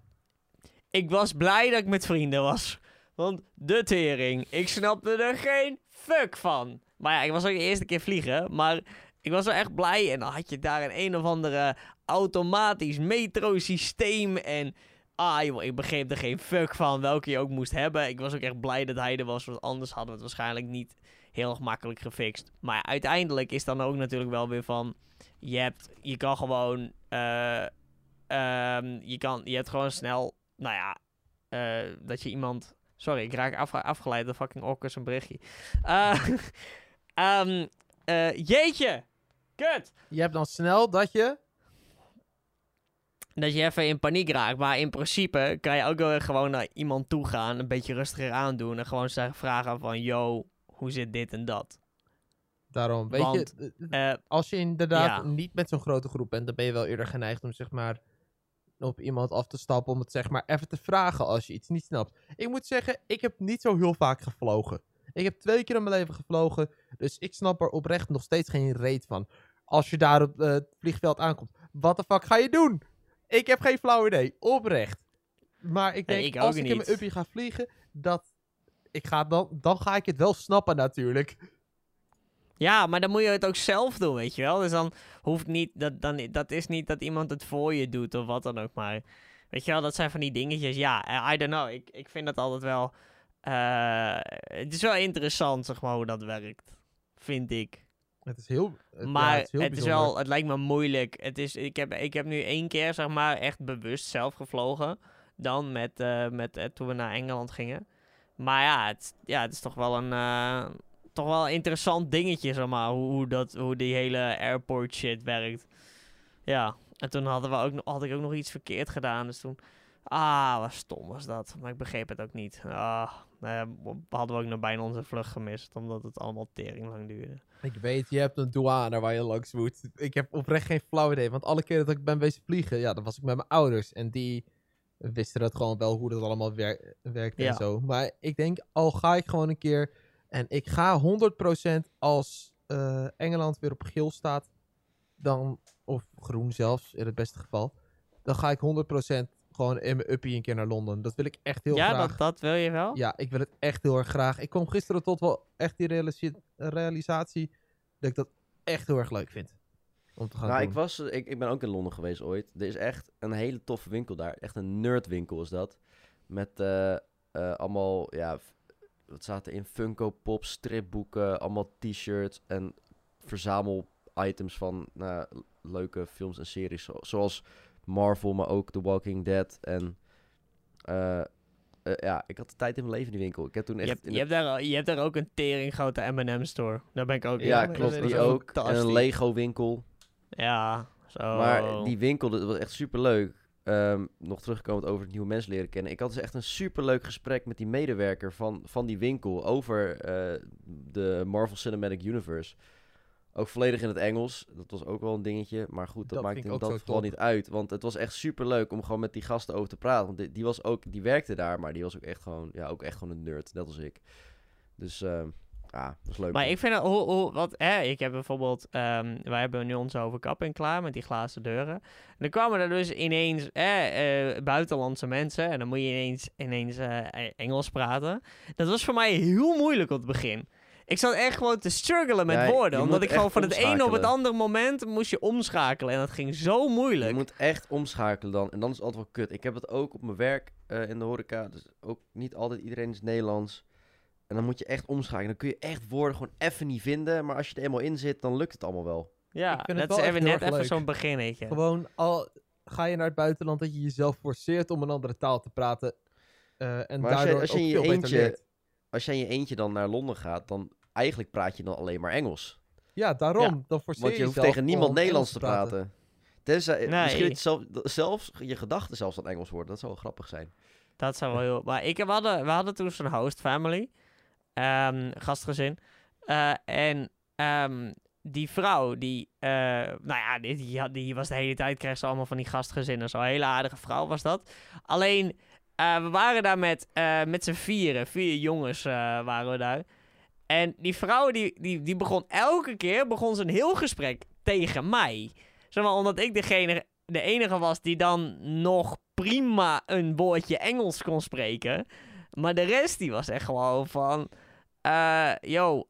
ik was blij dat ik met vrienden was. Want de tering, ik snapte er geen fuck van. Maar ja, ik was ook de eerste keer vliegen, maar ik was wel echt blij. En dan had je daar een een of andere automatisch metrosysteem en... Ah, joh, ik begreep er geen fuck van welke je ook moest hebben. Ik was ook echt blij dat hij er was, want anders hadden we het waarschijnlijk niet heel gemakkelijk gefixt. Maar uiteindelijk is dan ook natuurlijk wel weer van... Je, hebt, je kan gewoon... eh, ehm, je, kan, je hebt gewoon snel... Nou ja, eh, dat je iemand... Sorry, ik raak af, afgeleid door fucking Orcus een berichtje. Eh, ehm, eh, jeetje! Kut! Je hebt dan snel dat je... Dat je even in paniek raakt. Maar in principe kan je ook wel gewoon naar iemand toe gaan. Een beetje rustiger aandoen. En gewoon vragen van... Yo, hoe zit dit en dat? Daarom, weet Want, je... eh, Eh, Als je inderdaad ja. niet met zo'n grote groep bent, dan ben je wel eerder geneigd om zeg maar op iemand af te stappen om het zeg maar even te vragen als je iets niet snapt. Ik moet zeggen, ik heb niet zo heel vaak gevlogen. Ik heb twee keer in mijn leven gevlogen, dus ik snap er oprecht nog steeds geen reet van. Als je daar op eh, het vliegveld aankomt, wat de fuck ga je doen? Ik heb geen flauw idee, oprecht. Maar ik Nee, denk, ik als ik in niet. mijn uppie ga vliegen, dat ik ga dan, dan ga ik het wel snappen natuurlijk. Ja, maar dan moet je het ook zelf doen, weet je wel. Dus dan hoeft niet, dat, dan, dat is niet dat iemand het voor je doet of wat dan ook maar. Weet je wel, dat zijn van die dingetjes. Ja, eh, I don't know. Ik, ik vind dat altijd wel... eh, het is wel interessant, zeg maar, hoe dat werkt. Vind ik. Het is heel, het- ja, Maar het is, heel het, is wel, het lijkt me moeilijk. Het is, ik, heb, ik heb nu één keer, zeg maar, echt bewust zelf gevlogen. Dan met, eh, met, eh, toen we naar Engeland gingen. Maar ja, het, ja, het is toch wel een, toch wel een interessant dingetje, zeg maar. Hoe, hoe, dat, hoe die hele airport shit werkt. Ja, en toen hadden we ook, had ik ook nog iets verkeerd gedaan. Dus toen, ah, wat stom was dat. Maar ik begreep het ook niet. Ah, nou ja, hadden we ook nog bijna onze vlucht gemist. Omdat het allemaal tering lang duurde. Ik weet, je hebt een douane waar je langs moet. Ik heb oprecht geen flauw idee. Want alle keren dat ik ben bezig vliegen, ja, dan was ik met mijn ouders. En die wisten dat gewoon wel hoe dat allemaal wer werkte Ja. en zo. Maar ik denk, al ga ik gewoon een keer... En ik ga 100% als eh, Engeland weer op geel staat, dan, of groen zelfs, in het beste geval. dan ga ik 100% gewoon in mijn uppie een keer naar Londen. Dat wil ik echt heel ja, graag. dat, dat wil je wel? Ja, ik wil het echt heel erg graag. Ik kwam gisteren tot wel echt die realisatie dat ik dat echt heel erg leuk vind. Om te gaan Nou, doen. ik, was, eh, ik, ik ben ook in Londen geweest ooit. Er is echt een hele toffe winkel daar. Echt een nerdwinkel is dat. Met eh, eh, allemaal, ja, wat staat er in? Funko Pop, stripboeken, allemaal t-shirts en verzamel items van l- leuke films en series. zo- zoals Marvel, maar ook The Walking Dead. En eh, eh, ja, ik had de tijd in mijn leven in die winkel. Ik heb toen Je echt... hebt, je, de- hebt daar, je hebt daar ook een tering grote M&M store. Daar ben ik ook ja, klopt. Die ook. En een Lego winkel. Ja, zo. Maar die winkel, dat was echt super leuk. nog terugkomend over het nieuwe mensen leren kennen. Ik had dus echt een super leuk gesprek met die medewerker van, van die winkel over eh, de Marvel Cinematic Universe. Ook volledig in het Engels. Dat was ook wel een dingetje. Maar goed, dat, Dat maakt in ook dat geval niet uit. Want het was echt super leuk om gewoon met die gasten over te praten. Want die, die was ook, die werkte daar, maar die was ook echt gewoon, ja, ook echt gewoon een nerd, net als ik. Dus ehm, ja, dat was leuk. Maar ik vind het, hoe, hoe, wat, hè, ik heb bijvoorbeeld, ehm, wij hebben nu onze overkapping klaar met die glazen deuren. En dan kwamen er dus ineens eh, eh, buitenlandse mensen en dan moet je ineens, ineens eh, Engels praten. Dat was voor mij heel moeilijk op het begin. Ik zat echt gewoon te struggelen met Ja, je woorden, omdat ik gewoon van het ene op het andere moment moest je omschakelen en dat ging zo moeilijk. Je moet echt omschakelen dan. En dan is het altijd wel kut. Ik heb het ook op mijn werk eh, in de horeca. Dus ook niet altijd iedereen is Nederlands. En dan moet je echt omschakelen. Dan kun je echt woorden gewoon even niet vinden. Maar als je er eenmaal in zit, dan lukt het allemaal wel. Ja, Ik vind het dat is even net even zo'n beginnetje. Gewoon al ga je naar het buitenland dat je jezelf forceert om een andere taal te praten. eh, en Maar als je, daardoor als je in je veel beter eentje. Als jij in je eentje dan naar Londen gaat, dan eigenlijk praat je dan alleen maar Engels. Ja, daarom. Dan forceer Want je hoeft tegen niemand Nederlands te praten. Tenzij, Nee. Misschien het zelf, zelfs je gedachten zelfs dan Engels worden. Dat zou wel grappig zijn. Dat zou wel heel... Maar ik, we, hadden, we hadden toen zo'n host family. ehm, gastgezin. Eh, en ehm, die vrouw, die... eh, nou ja, die, die, die was de hele tijd... kreeg ze allemaal van die gastgezinnen. Zo'n hele aardige vrouw was dat. Alleen, eh, we waren daar met, eh, met z'n vieren. Vier jongens eh, waren we daar. En die vrouw, die, die, die begon elke keer... begon ze een heel gesprek tegen mij. Zeg maar, omdat ik degene, de enige was die dan nog prima een woordje Engels kon spreken. Maar de rest die was echt gewoon van... eh yo,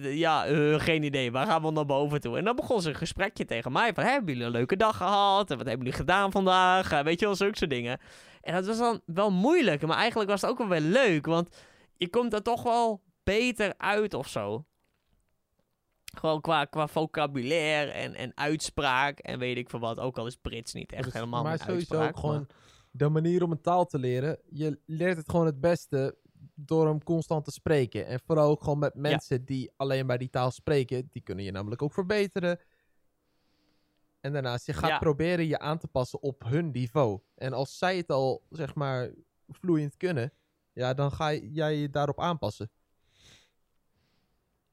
ja, geen idee. Waar gaan we naar boven toe? En dan begon ze een gesprekje tegen mij. Van, hebben jullie een leuke dag gehad? En wat hebben jullie gedaan vandaag? Weet je wel, zulke soort dingen. En dat was dan wel moeilijk. Maar eigenlijk was het ook wel weer leuk. Want je komt er toch wel beter uit of zo. Gewoon qua, qua vocabulaire en, en uitspraak en weet ik veel wat. Ook al is Brits niet echt Dus- helemaal maar mijn sowieso uitspraak. ook gewoon de manier om een taal te leren. Je leert het gewoon het beste door hem constant te spreken. En vooral ook gewoon met mensen die alleen maar die taal spreken. Die kunnen je namelijk ook verbeteren. En daarnaast, je gaat Ja. proberen je aan te passen op hun niveau. En als zij het al, zeg maar, vloeiend kunnen, ja, dan ga jij je daarop aanpassen.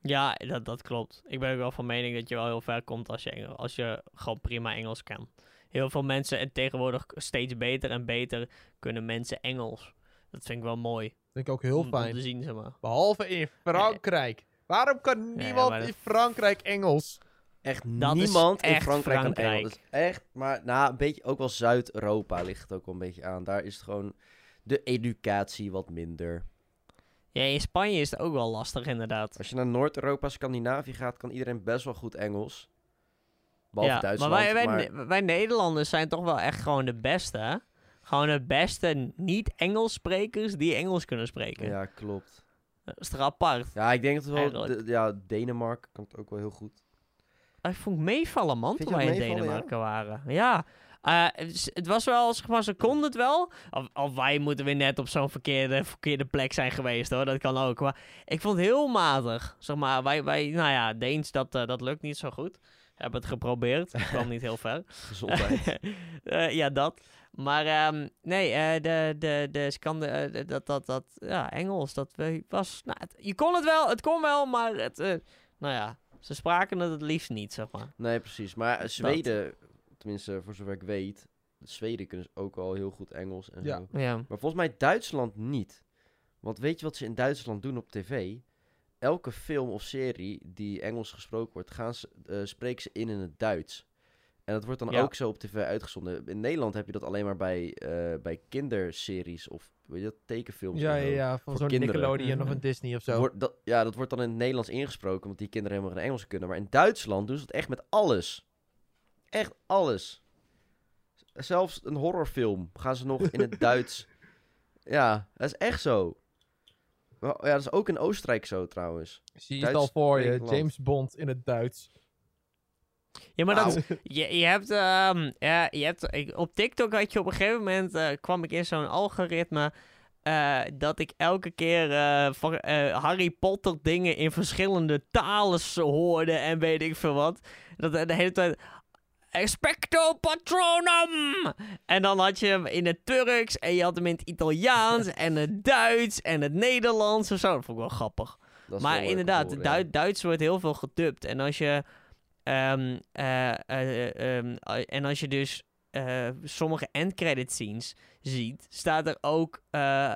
Ja, dat, dat klopt. Ik ben ook wel van mening dat je wel heel ver komt als je, als je gewoon prima Engels kan. Heel veel mensen, en tegenwoordig steeds beter en beter, kunnen mensen Engels. Dat vind ik wel mooi. vind ik ook heel om, om fijn. te zien, zeg maar. Behalve in Frankrijk. Waarom kan niemand dat- in Frankrijk Engels? Echt Dat niemand in Frankrijk, kan. Engels. Dat is echt, maar nou, een beetje ook wel Zuid-Europa ligt het ook wel een beetje aan. Daar is het gewoon de educatie wat minder. Ja, in Spanje is het ook wel lastig, inderdaad. Als je naar Noord-Europa, Scandinavië gaat, kan iedereen best wel goed Engels. Behalve ja, Duitsland. maar wij, wij, Ne- wij Nederlanders zijn toch wel echt gewoon de beste, hè? Gewoon de beste niet-Engels sprekers die Engels kunnen spreken. Ja, klopt. Dat is toch apart? Ja, ik denk dat het wel... De- ja, Denemarken kan het ook wel heel goed. Ik vond het meevallen, man, toen wij in Denemarken waren. Ja. Eh, het, was wel, zeg maar, ze konden het wel. Of, of wij moeten weer net op zo'n verkeerde, verkeerde plek zijn geweest, hoor. Dat kan ook. Maar ik vond het heel matig. Zeg maar, wij, wij nou ja, Deens, dat, eh, dat lukt niet zo goed. Hebben het geprobeerd. Het kwam niet heel ver. Gezondheid. Eh, ja, dat. Maar ehm, nee, de, de, de Scande, eh, de- dat, dat, dat, ja, Engels, dat we- was, nou, het- je kon het wel, het kon wel, maar het, nou ja, ze spraken het het liefst niet, zeg maar. nee, precies. Maar Zweden, tenminste voor zover ik weet, Zweden kunnen ze ook al heel goed Engels en Ja. zo. Ja. Maar volgens mij Duitsland niet. Want weet je wat ze in Duitsland doen op tv? Elke film of serie die Engels gesproken wordt, gaan ze, eh, spreken ze in in het Duits. En dat wordt dan Ja. ook zo op tv uitgezonden. In Nederland heb je dat alleen maar bij, eh, bij kinderseries of weet je dat, tekenfilms. Ja, ja, ja, van Voor zo'n. Nickelodeon of een Disney of zo. Wordt dat, ja, dat wordt dan in het Nederlands ingesproken, omdat die kinderen helemaal geen Engels kunnen. Maar in Duitsland doen ze het echt met alles. Echt alles. Zelfs een horrorfilm gaan ze nog in het Duits. Ja, dat is echt zo. Ja, dat is ook in Oostenrijk zo trouwens. Zie je het al voor je. James Bond in het Duits. Ja, maar dat, je, je hebt, ehm, ja, je hebt ik, op TikTok had je op een gegeven moment, eh, kwam ik in zo'n algoritme, eh, dat ik elke keer eh, van, Harry Potter dingen in verschillende talen hoorde en weet ik veel wat. Dat de hele tijd... Expecto Patronum! En dan had je hem in het Turks en je had hem in het Italiaans en het Duits en het Nederlands of zo. Dat vond ik wel grappig. Maar inderdaad, ja. Duits wordt heel veel gedubt. En als je, ehm, eh, eh, ehm, eh, en als je dus eh, sommige endcredit scenes ziet, staat er ook eh,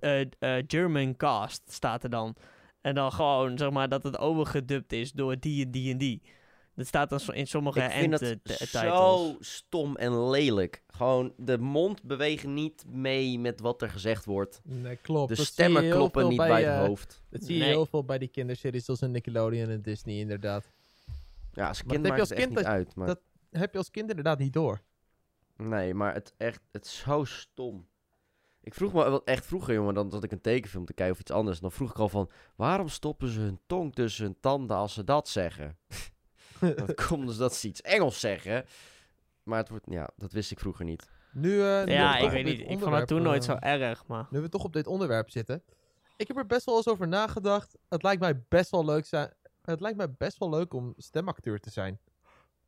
eh, eh, German cast, staat er dan. En dan gewoon, zeg maar, dat het overgedubt is door die en die en die. Dat staat dan in sommige Ik vind t- zo stom en lelijk. Gewoon, de mond beweegt niet mee met wat er gezegd wordt. Nee, klopt. De Dat stemmen kloppen niet bij het hoofd. Dat zie je Nee. heel veel bij die kinderseries zoals een Nickelodeon en Disney inderdaad. Ja, als kind dat heb maakt je het als echt kind niet uit. Maar... dat- Heb je als kind inderdaad niet door. Nee, maar het, echt, het is zo stom. Ik vroeg me wel echt vroeger, jongen, dan zat ik een tekenfilm te kijken of iets anders. Dan vroeg ik al van, waarom stoppen ze hun tong tussen hun tanden als ze dat zeggen? dat komt dus dat ze iets Engels zeggen. Maar het wordt, ja, dat wist ik vroeger niet. Nu, eh, nu Ja, ik weet niet. Ik vond het toen nooit zo eh, erg, maar... Nu we toch op dit onderwerp zitten. Ik heb er best wel eens over nagedacht. Het lijkt mij best wel leuk zijn. Het lijkt mij best wel leuk om stemacteur te zijn.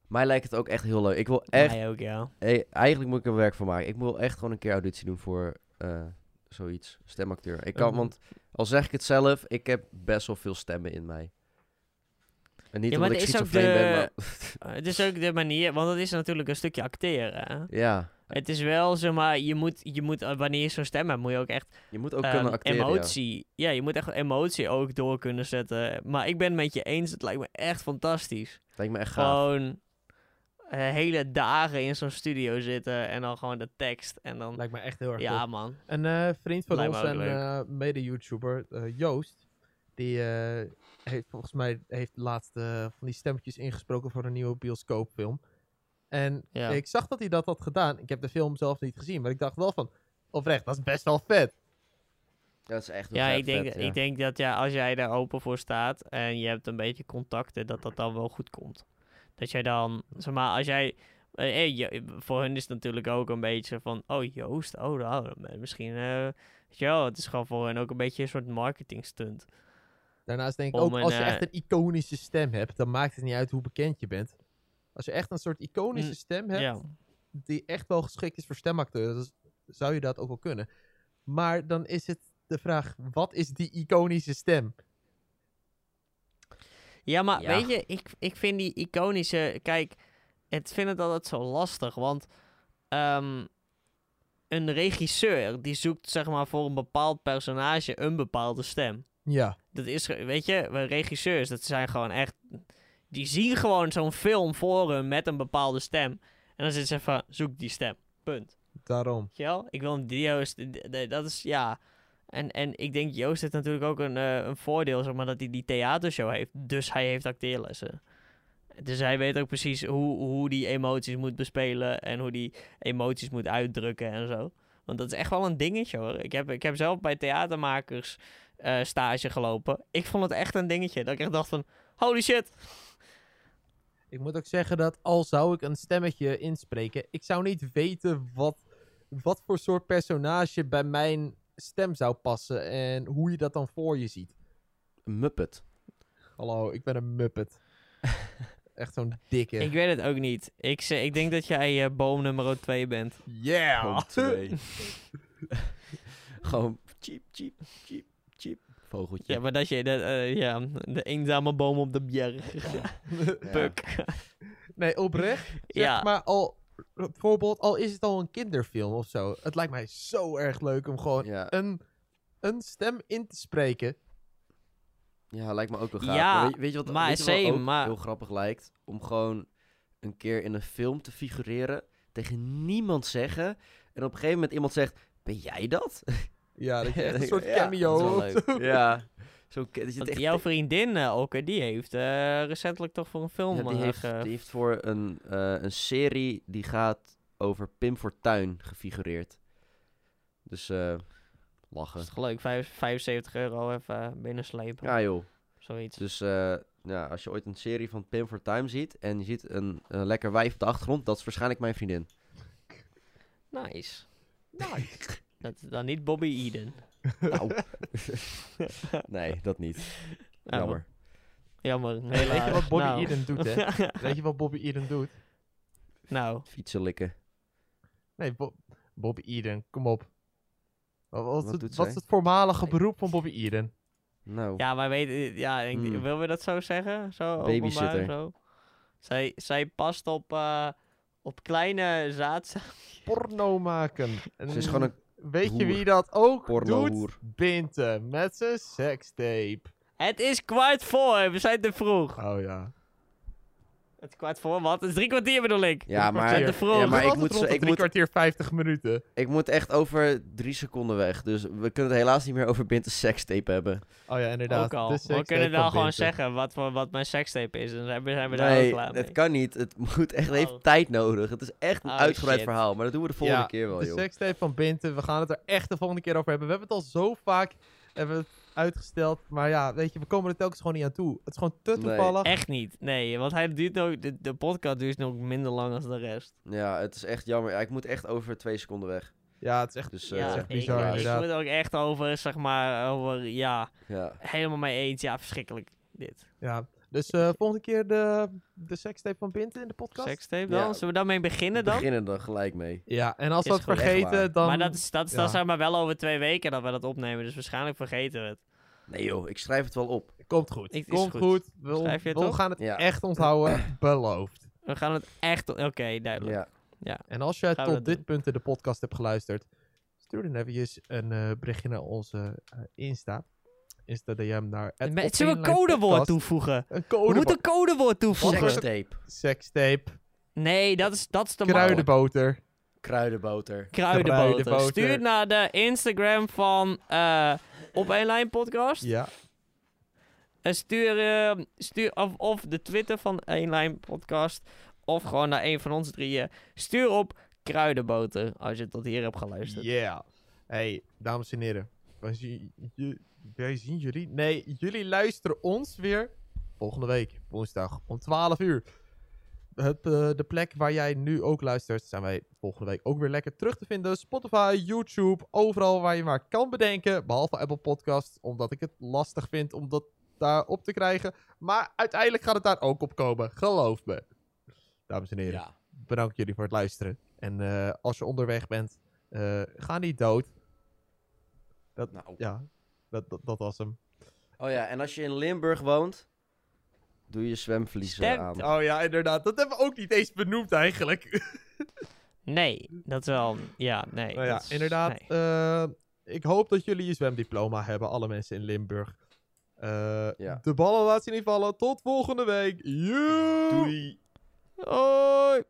Mij lijkt het ook echt heel leuk. Ik wil echt, Mij ook, ja. hey, eigenlijk moet ik er werk van maken. Ik wil echt gewoon een keer auditie doen voor eh, zoiets, stemacteur. Ik kan, Mhm. want al zeg ik het zelf, ik heb best wel veel stemmen in mij. En niet Ja, omdat ik schizofreen ben, maar... Het is ook de manier, want het is natuurlijk een stukje acteren. Hè? ja, Het is wel, zeg maar, je moet, je moet eh, wanneer je zo'n stem hebt, moet je ook echt je moet ook ehm, kunnen acteren, emotie. Ja. je moet echt emotie ook door kunnen zetten. Maar ik ben het met je eens, het lijkt me echt fantastisch. Lijkt me echt gaaf. Gewoon eh, hele dagen in zo'n studio zitten en dan gewoon de tekst. En dan, Lijkt mij echt heel erg ja man. Een eh, vriend van Lijkt ons me en eh, mede-YouTuber, Joost, die eh, heeft volgens mij heeft laatst eh, van die stemmetjes ingesproken voor een nieuwe bioscoopfilm. En Ja. ik zag dat hij dat had gedaan. Ik heb de film zelf niet gezien, maar ik dacht wel van, oprecht, dat is best wel vet. Dat is echt Ja, vet, ik denk, vet, ja. ik denk dat ja, als jij daar open voor staat en je hebt een beetje contacten, dat dat dan wel goed komt. Dat jij dan, zeg maar, als jij. eh, eh, je- voor hun is het natuurlijk ook een beetje van, oh Joost, oh nou, eh, misschien, eh, weet je wel, het is gewoon voor hen ook een beetje een soort marketing stunt. Daarnaast denk ik Om ook, een, als je eh, echt een iconische stem hebt, dan maakt het niet uit hoe bekend je bent. Als je echt een soort iconische Mm, stem hebt, die echt wel geschikt is voor stemacteurs, dan zou je dat ook wel kunnen. Maar dan is het de vraag, wat is die iconische stem? Ja, maar Ja. weet je, ik, ik vind die iconische. Kijk, ik vind het altijd zo lastig. Want ehm, een regisseur die zoekt zeg maar voor een bepaald personage een bepaalde stem. Ja, Dat is, weet je, we regisseurs, dat zijn gewoon echt. Die zien gewoon zo'n film voor hun met een bepaalde stem. En dan zitten ze van, zoek die stem. Punt. daarom. Wel? Ik wil een Joost. Dat is ja. En, en ik denk, Joost heeft natuurlijk ook een, eh, een voordeel, zeg maar, dat hij die theatershow heeft. Dus hij heeft acteerlessen. Dus hij weet ook precies hoe, hoe die emoties moet bespelen en hoe die emoties moet uitdrukken en zo. Want dat is echt wel een dingetje hoor. Ik heb, ik heb zelf bij theatermakers eh, stage gelopen. Ik vond het echt een dingetje. Dat ik echt dacht van, holy shit. Ik moet ook zeggen dat al zou ik een stemmetje inspreken, ik zou niet weten wat, wat voor soort personage bij mijn stem zou passen en hoe je dat dan voor je ziet. Een Muppet. Hallo, ik ben een muppet. Echt zo'n dikke. Ik weet het ook niet. Ik, ze- ik denk dat jij eh, boom nummer 2 bent. Yeah! Gewoon twee. Gewoon cheap, cheap, cheap, cheap. Vogeltje. Ja, maar dat je de, eh, ja, de eenzame boom op de berg. Ja. Puk. nee, oprecht. Zeg Ja. maar al, bijvoorbeeld, al is het al een kinderfilm of zo. Het lijkt mij zo erg leuk om gewoon Ja. een, een stem in te spreken. Ja, lijkt me ook wel gaaf. Ja, maar weet, weet je wat, maar weet je wat same, ook maar- heel grappig lijkt? Om gewoon een keer in een film te figureren, tegen niemand zeggen. En op een gegeven moment iemand zegt, ben jij dat? Ja, dat je echt een Ja, soort dat cameo... is wel of leuk. zo. ja. Zo, dat je het Want echt- jouw vriendin, eh Okke, die heeft eh, recentelijk toch voor een film Ja, die, eh, heeft, ge- die heeft voor een, eh, een serie die gaat over Pim Fortuyn gefigureerd. Dus eh lachen. is toch leuk, vijf- 75 euro even binnenslepen. Ja joh. Zoiets. Dus eh, ja, als je ooit een serie van Pim Fortuyn ziet en je ziet een, een lekker wijf op de achtergrond, dat is waarschijnlijk mijn vriendin. Nice. Nice. Dat is dan niet Bobby Eden. Nou. nee, dat niet. Nou, Jammer. Jammer. Weet je wat Bobby Nou. Eden doet, hè? Weet je wat Bobby Eden doet? nou, Fietsen likken. Nee, Bo- Bobby Eden, kom op. Wat, wat, is Wat het, doet wat is zij? het voormalige beroep van Bobby Eden? Nou, ja, maar weet ja, ik, Hmm. willen we dat zo zeggen? Zo Babysitter. zo? Zij, zij past op, eh, op kleine zaad. Porno maken. En ze is gewoon een Weet je wie dat ook pornohoer. doet? Binte, met zijn sekstape. Het is kwart voor, we zijn te vroeg. Oh ja. Het is kwart voor, wat? Het is drie kwartier bedoel ik. Ja, maar, ja, maar ik moet, de ik, drie moet, kwartier 50 minuten. ik moet echt over drie seconden weg. Dus we kunnen het helaas niet meer over Binte sekstape hebben. Oh ja, inderdaad. Ook al. De We kunnen dan gewoon zeggen wat, voor, wat mijn sekstape is. En dan zijn we, zijn we daar Nee, klaar mee. het kan niet. Het moet echt, Oh. tijd nodig. Het is echt een Oh, uitgebreid shit. verhaal. Maar dat doen we de volgende Ja, keer wel, de joh. sekstape van Binte. We gaan het er echt de volgende keer over hebben. We hebben het al zo vaak hebben uitgesteld. Maar ja, weet je, we komen er telkens gewoon niet aan toe. Het is gewoon te Nee. toevallig. Echt niet. Nee, want hij duurt ook, de, de podcast duurt nog minder lang dan de rest. Ja, het is echt jammer. Ja, ik moet echt over twee seconden weg. Ja, het is echt... Dus Ja, eh, het is ja, echt ik, bizar, ik inderdaad. moet er ook echt over, zeg maar, over, ja, ja. helemaal mee eens. Ja, verschrikkelijk, dit. Ja, dus eh, volgende keer de, de sekstape van Binte in de podcast. Sekstape dan? Ja. Zullen we daarmee We beginnen dan? beginnen er gelijk mee. Ja, en als we echt vergeten, dan... maar dat is, dat is dan ja. zeg maar wel over twee weken dat we dat opnemen. Dus waarschijnlijk vergeten we het. Nee joh, ik schrijf het wel op. Komt goed. Ik- is Komt goed. goed. We, Schrijf je het we op? gaan het Ja. echt onthouden. Beloofd. We gaan het echt... Oké, duidelijk. Ja. En als jij Gaan we tot dit doen. punt in de podcast hebt geluisterd, stuur dan eventjes een eh, berichtje naar onze eh, Insta. Insta DM naar... Op Zullen we een codewoord toevoegen? Een We codewoord. moeten een codewoord toevoegen. Wat? Sekstape. Sekstape. Nee, dat is, dat is te makkelijk. Kruidenboter. Kruidenboter. Kruidenboter. Kruidenboter. Stuur naar de Instagram van eh Op Een Lijn Podcast. Ja. En stuur, eh, stuur of, of de Twitter van Een Lijn Podcast. Of gewoon naar een van ons drieën. Stuur op Kruidenboter. Als je tot hier hebt geluisterd. Yeah. Hey, dames en heren. Wij zien, je- wij zien jullie... Nee, jullie luisteren ons weer volgende week. Woensdag om 12 uur. Het, eh, de plek waar jij nu ook luistert, zijn wij volgende week ook weer lekker terug te vinden. Spotify, YouTube, overal waar je maar kan bedenken. Behalve Apple Podcasts, omdat ik het lastig vind om dat daar op te krijgen. Maar uiteindelijk gaat het daar ook op komen. Geloof me. Dames en heren Ja. bedankt jullie voor het luisteren. En eh, als je onderweg bent, eh, ga niet dood. Dat, Nou. ja, dat, dat, dat was hem. Oh ja, en als je in Limburg woont, doe je zwemvliezen Sterk- aan. Oh ja, inderdaad. Dat hebben we ook niet eens benoemd eigenlijk. Nee, dat is wel... Ja, nee. nou ja, is- inderdaad. nee. eh, ik hoop dat jullie je zwemdiploma hebben, alle mensen in Limburg. Eh, Ja. De ballen laat ze niet vallen. Tot volgende week. Joe! Doei. Hoi!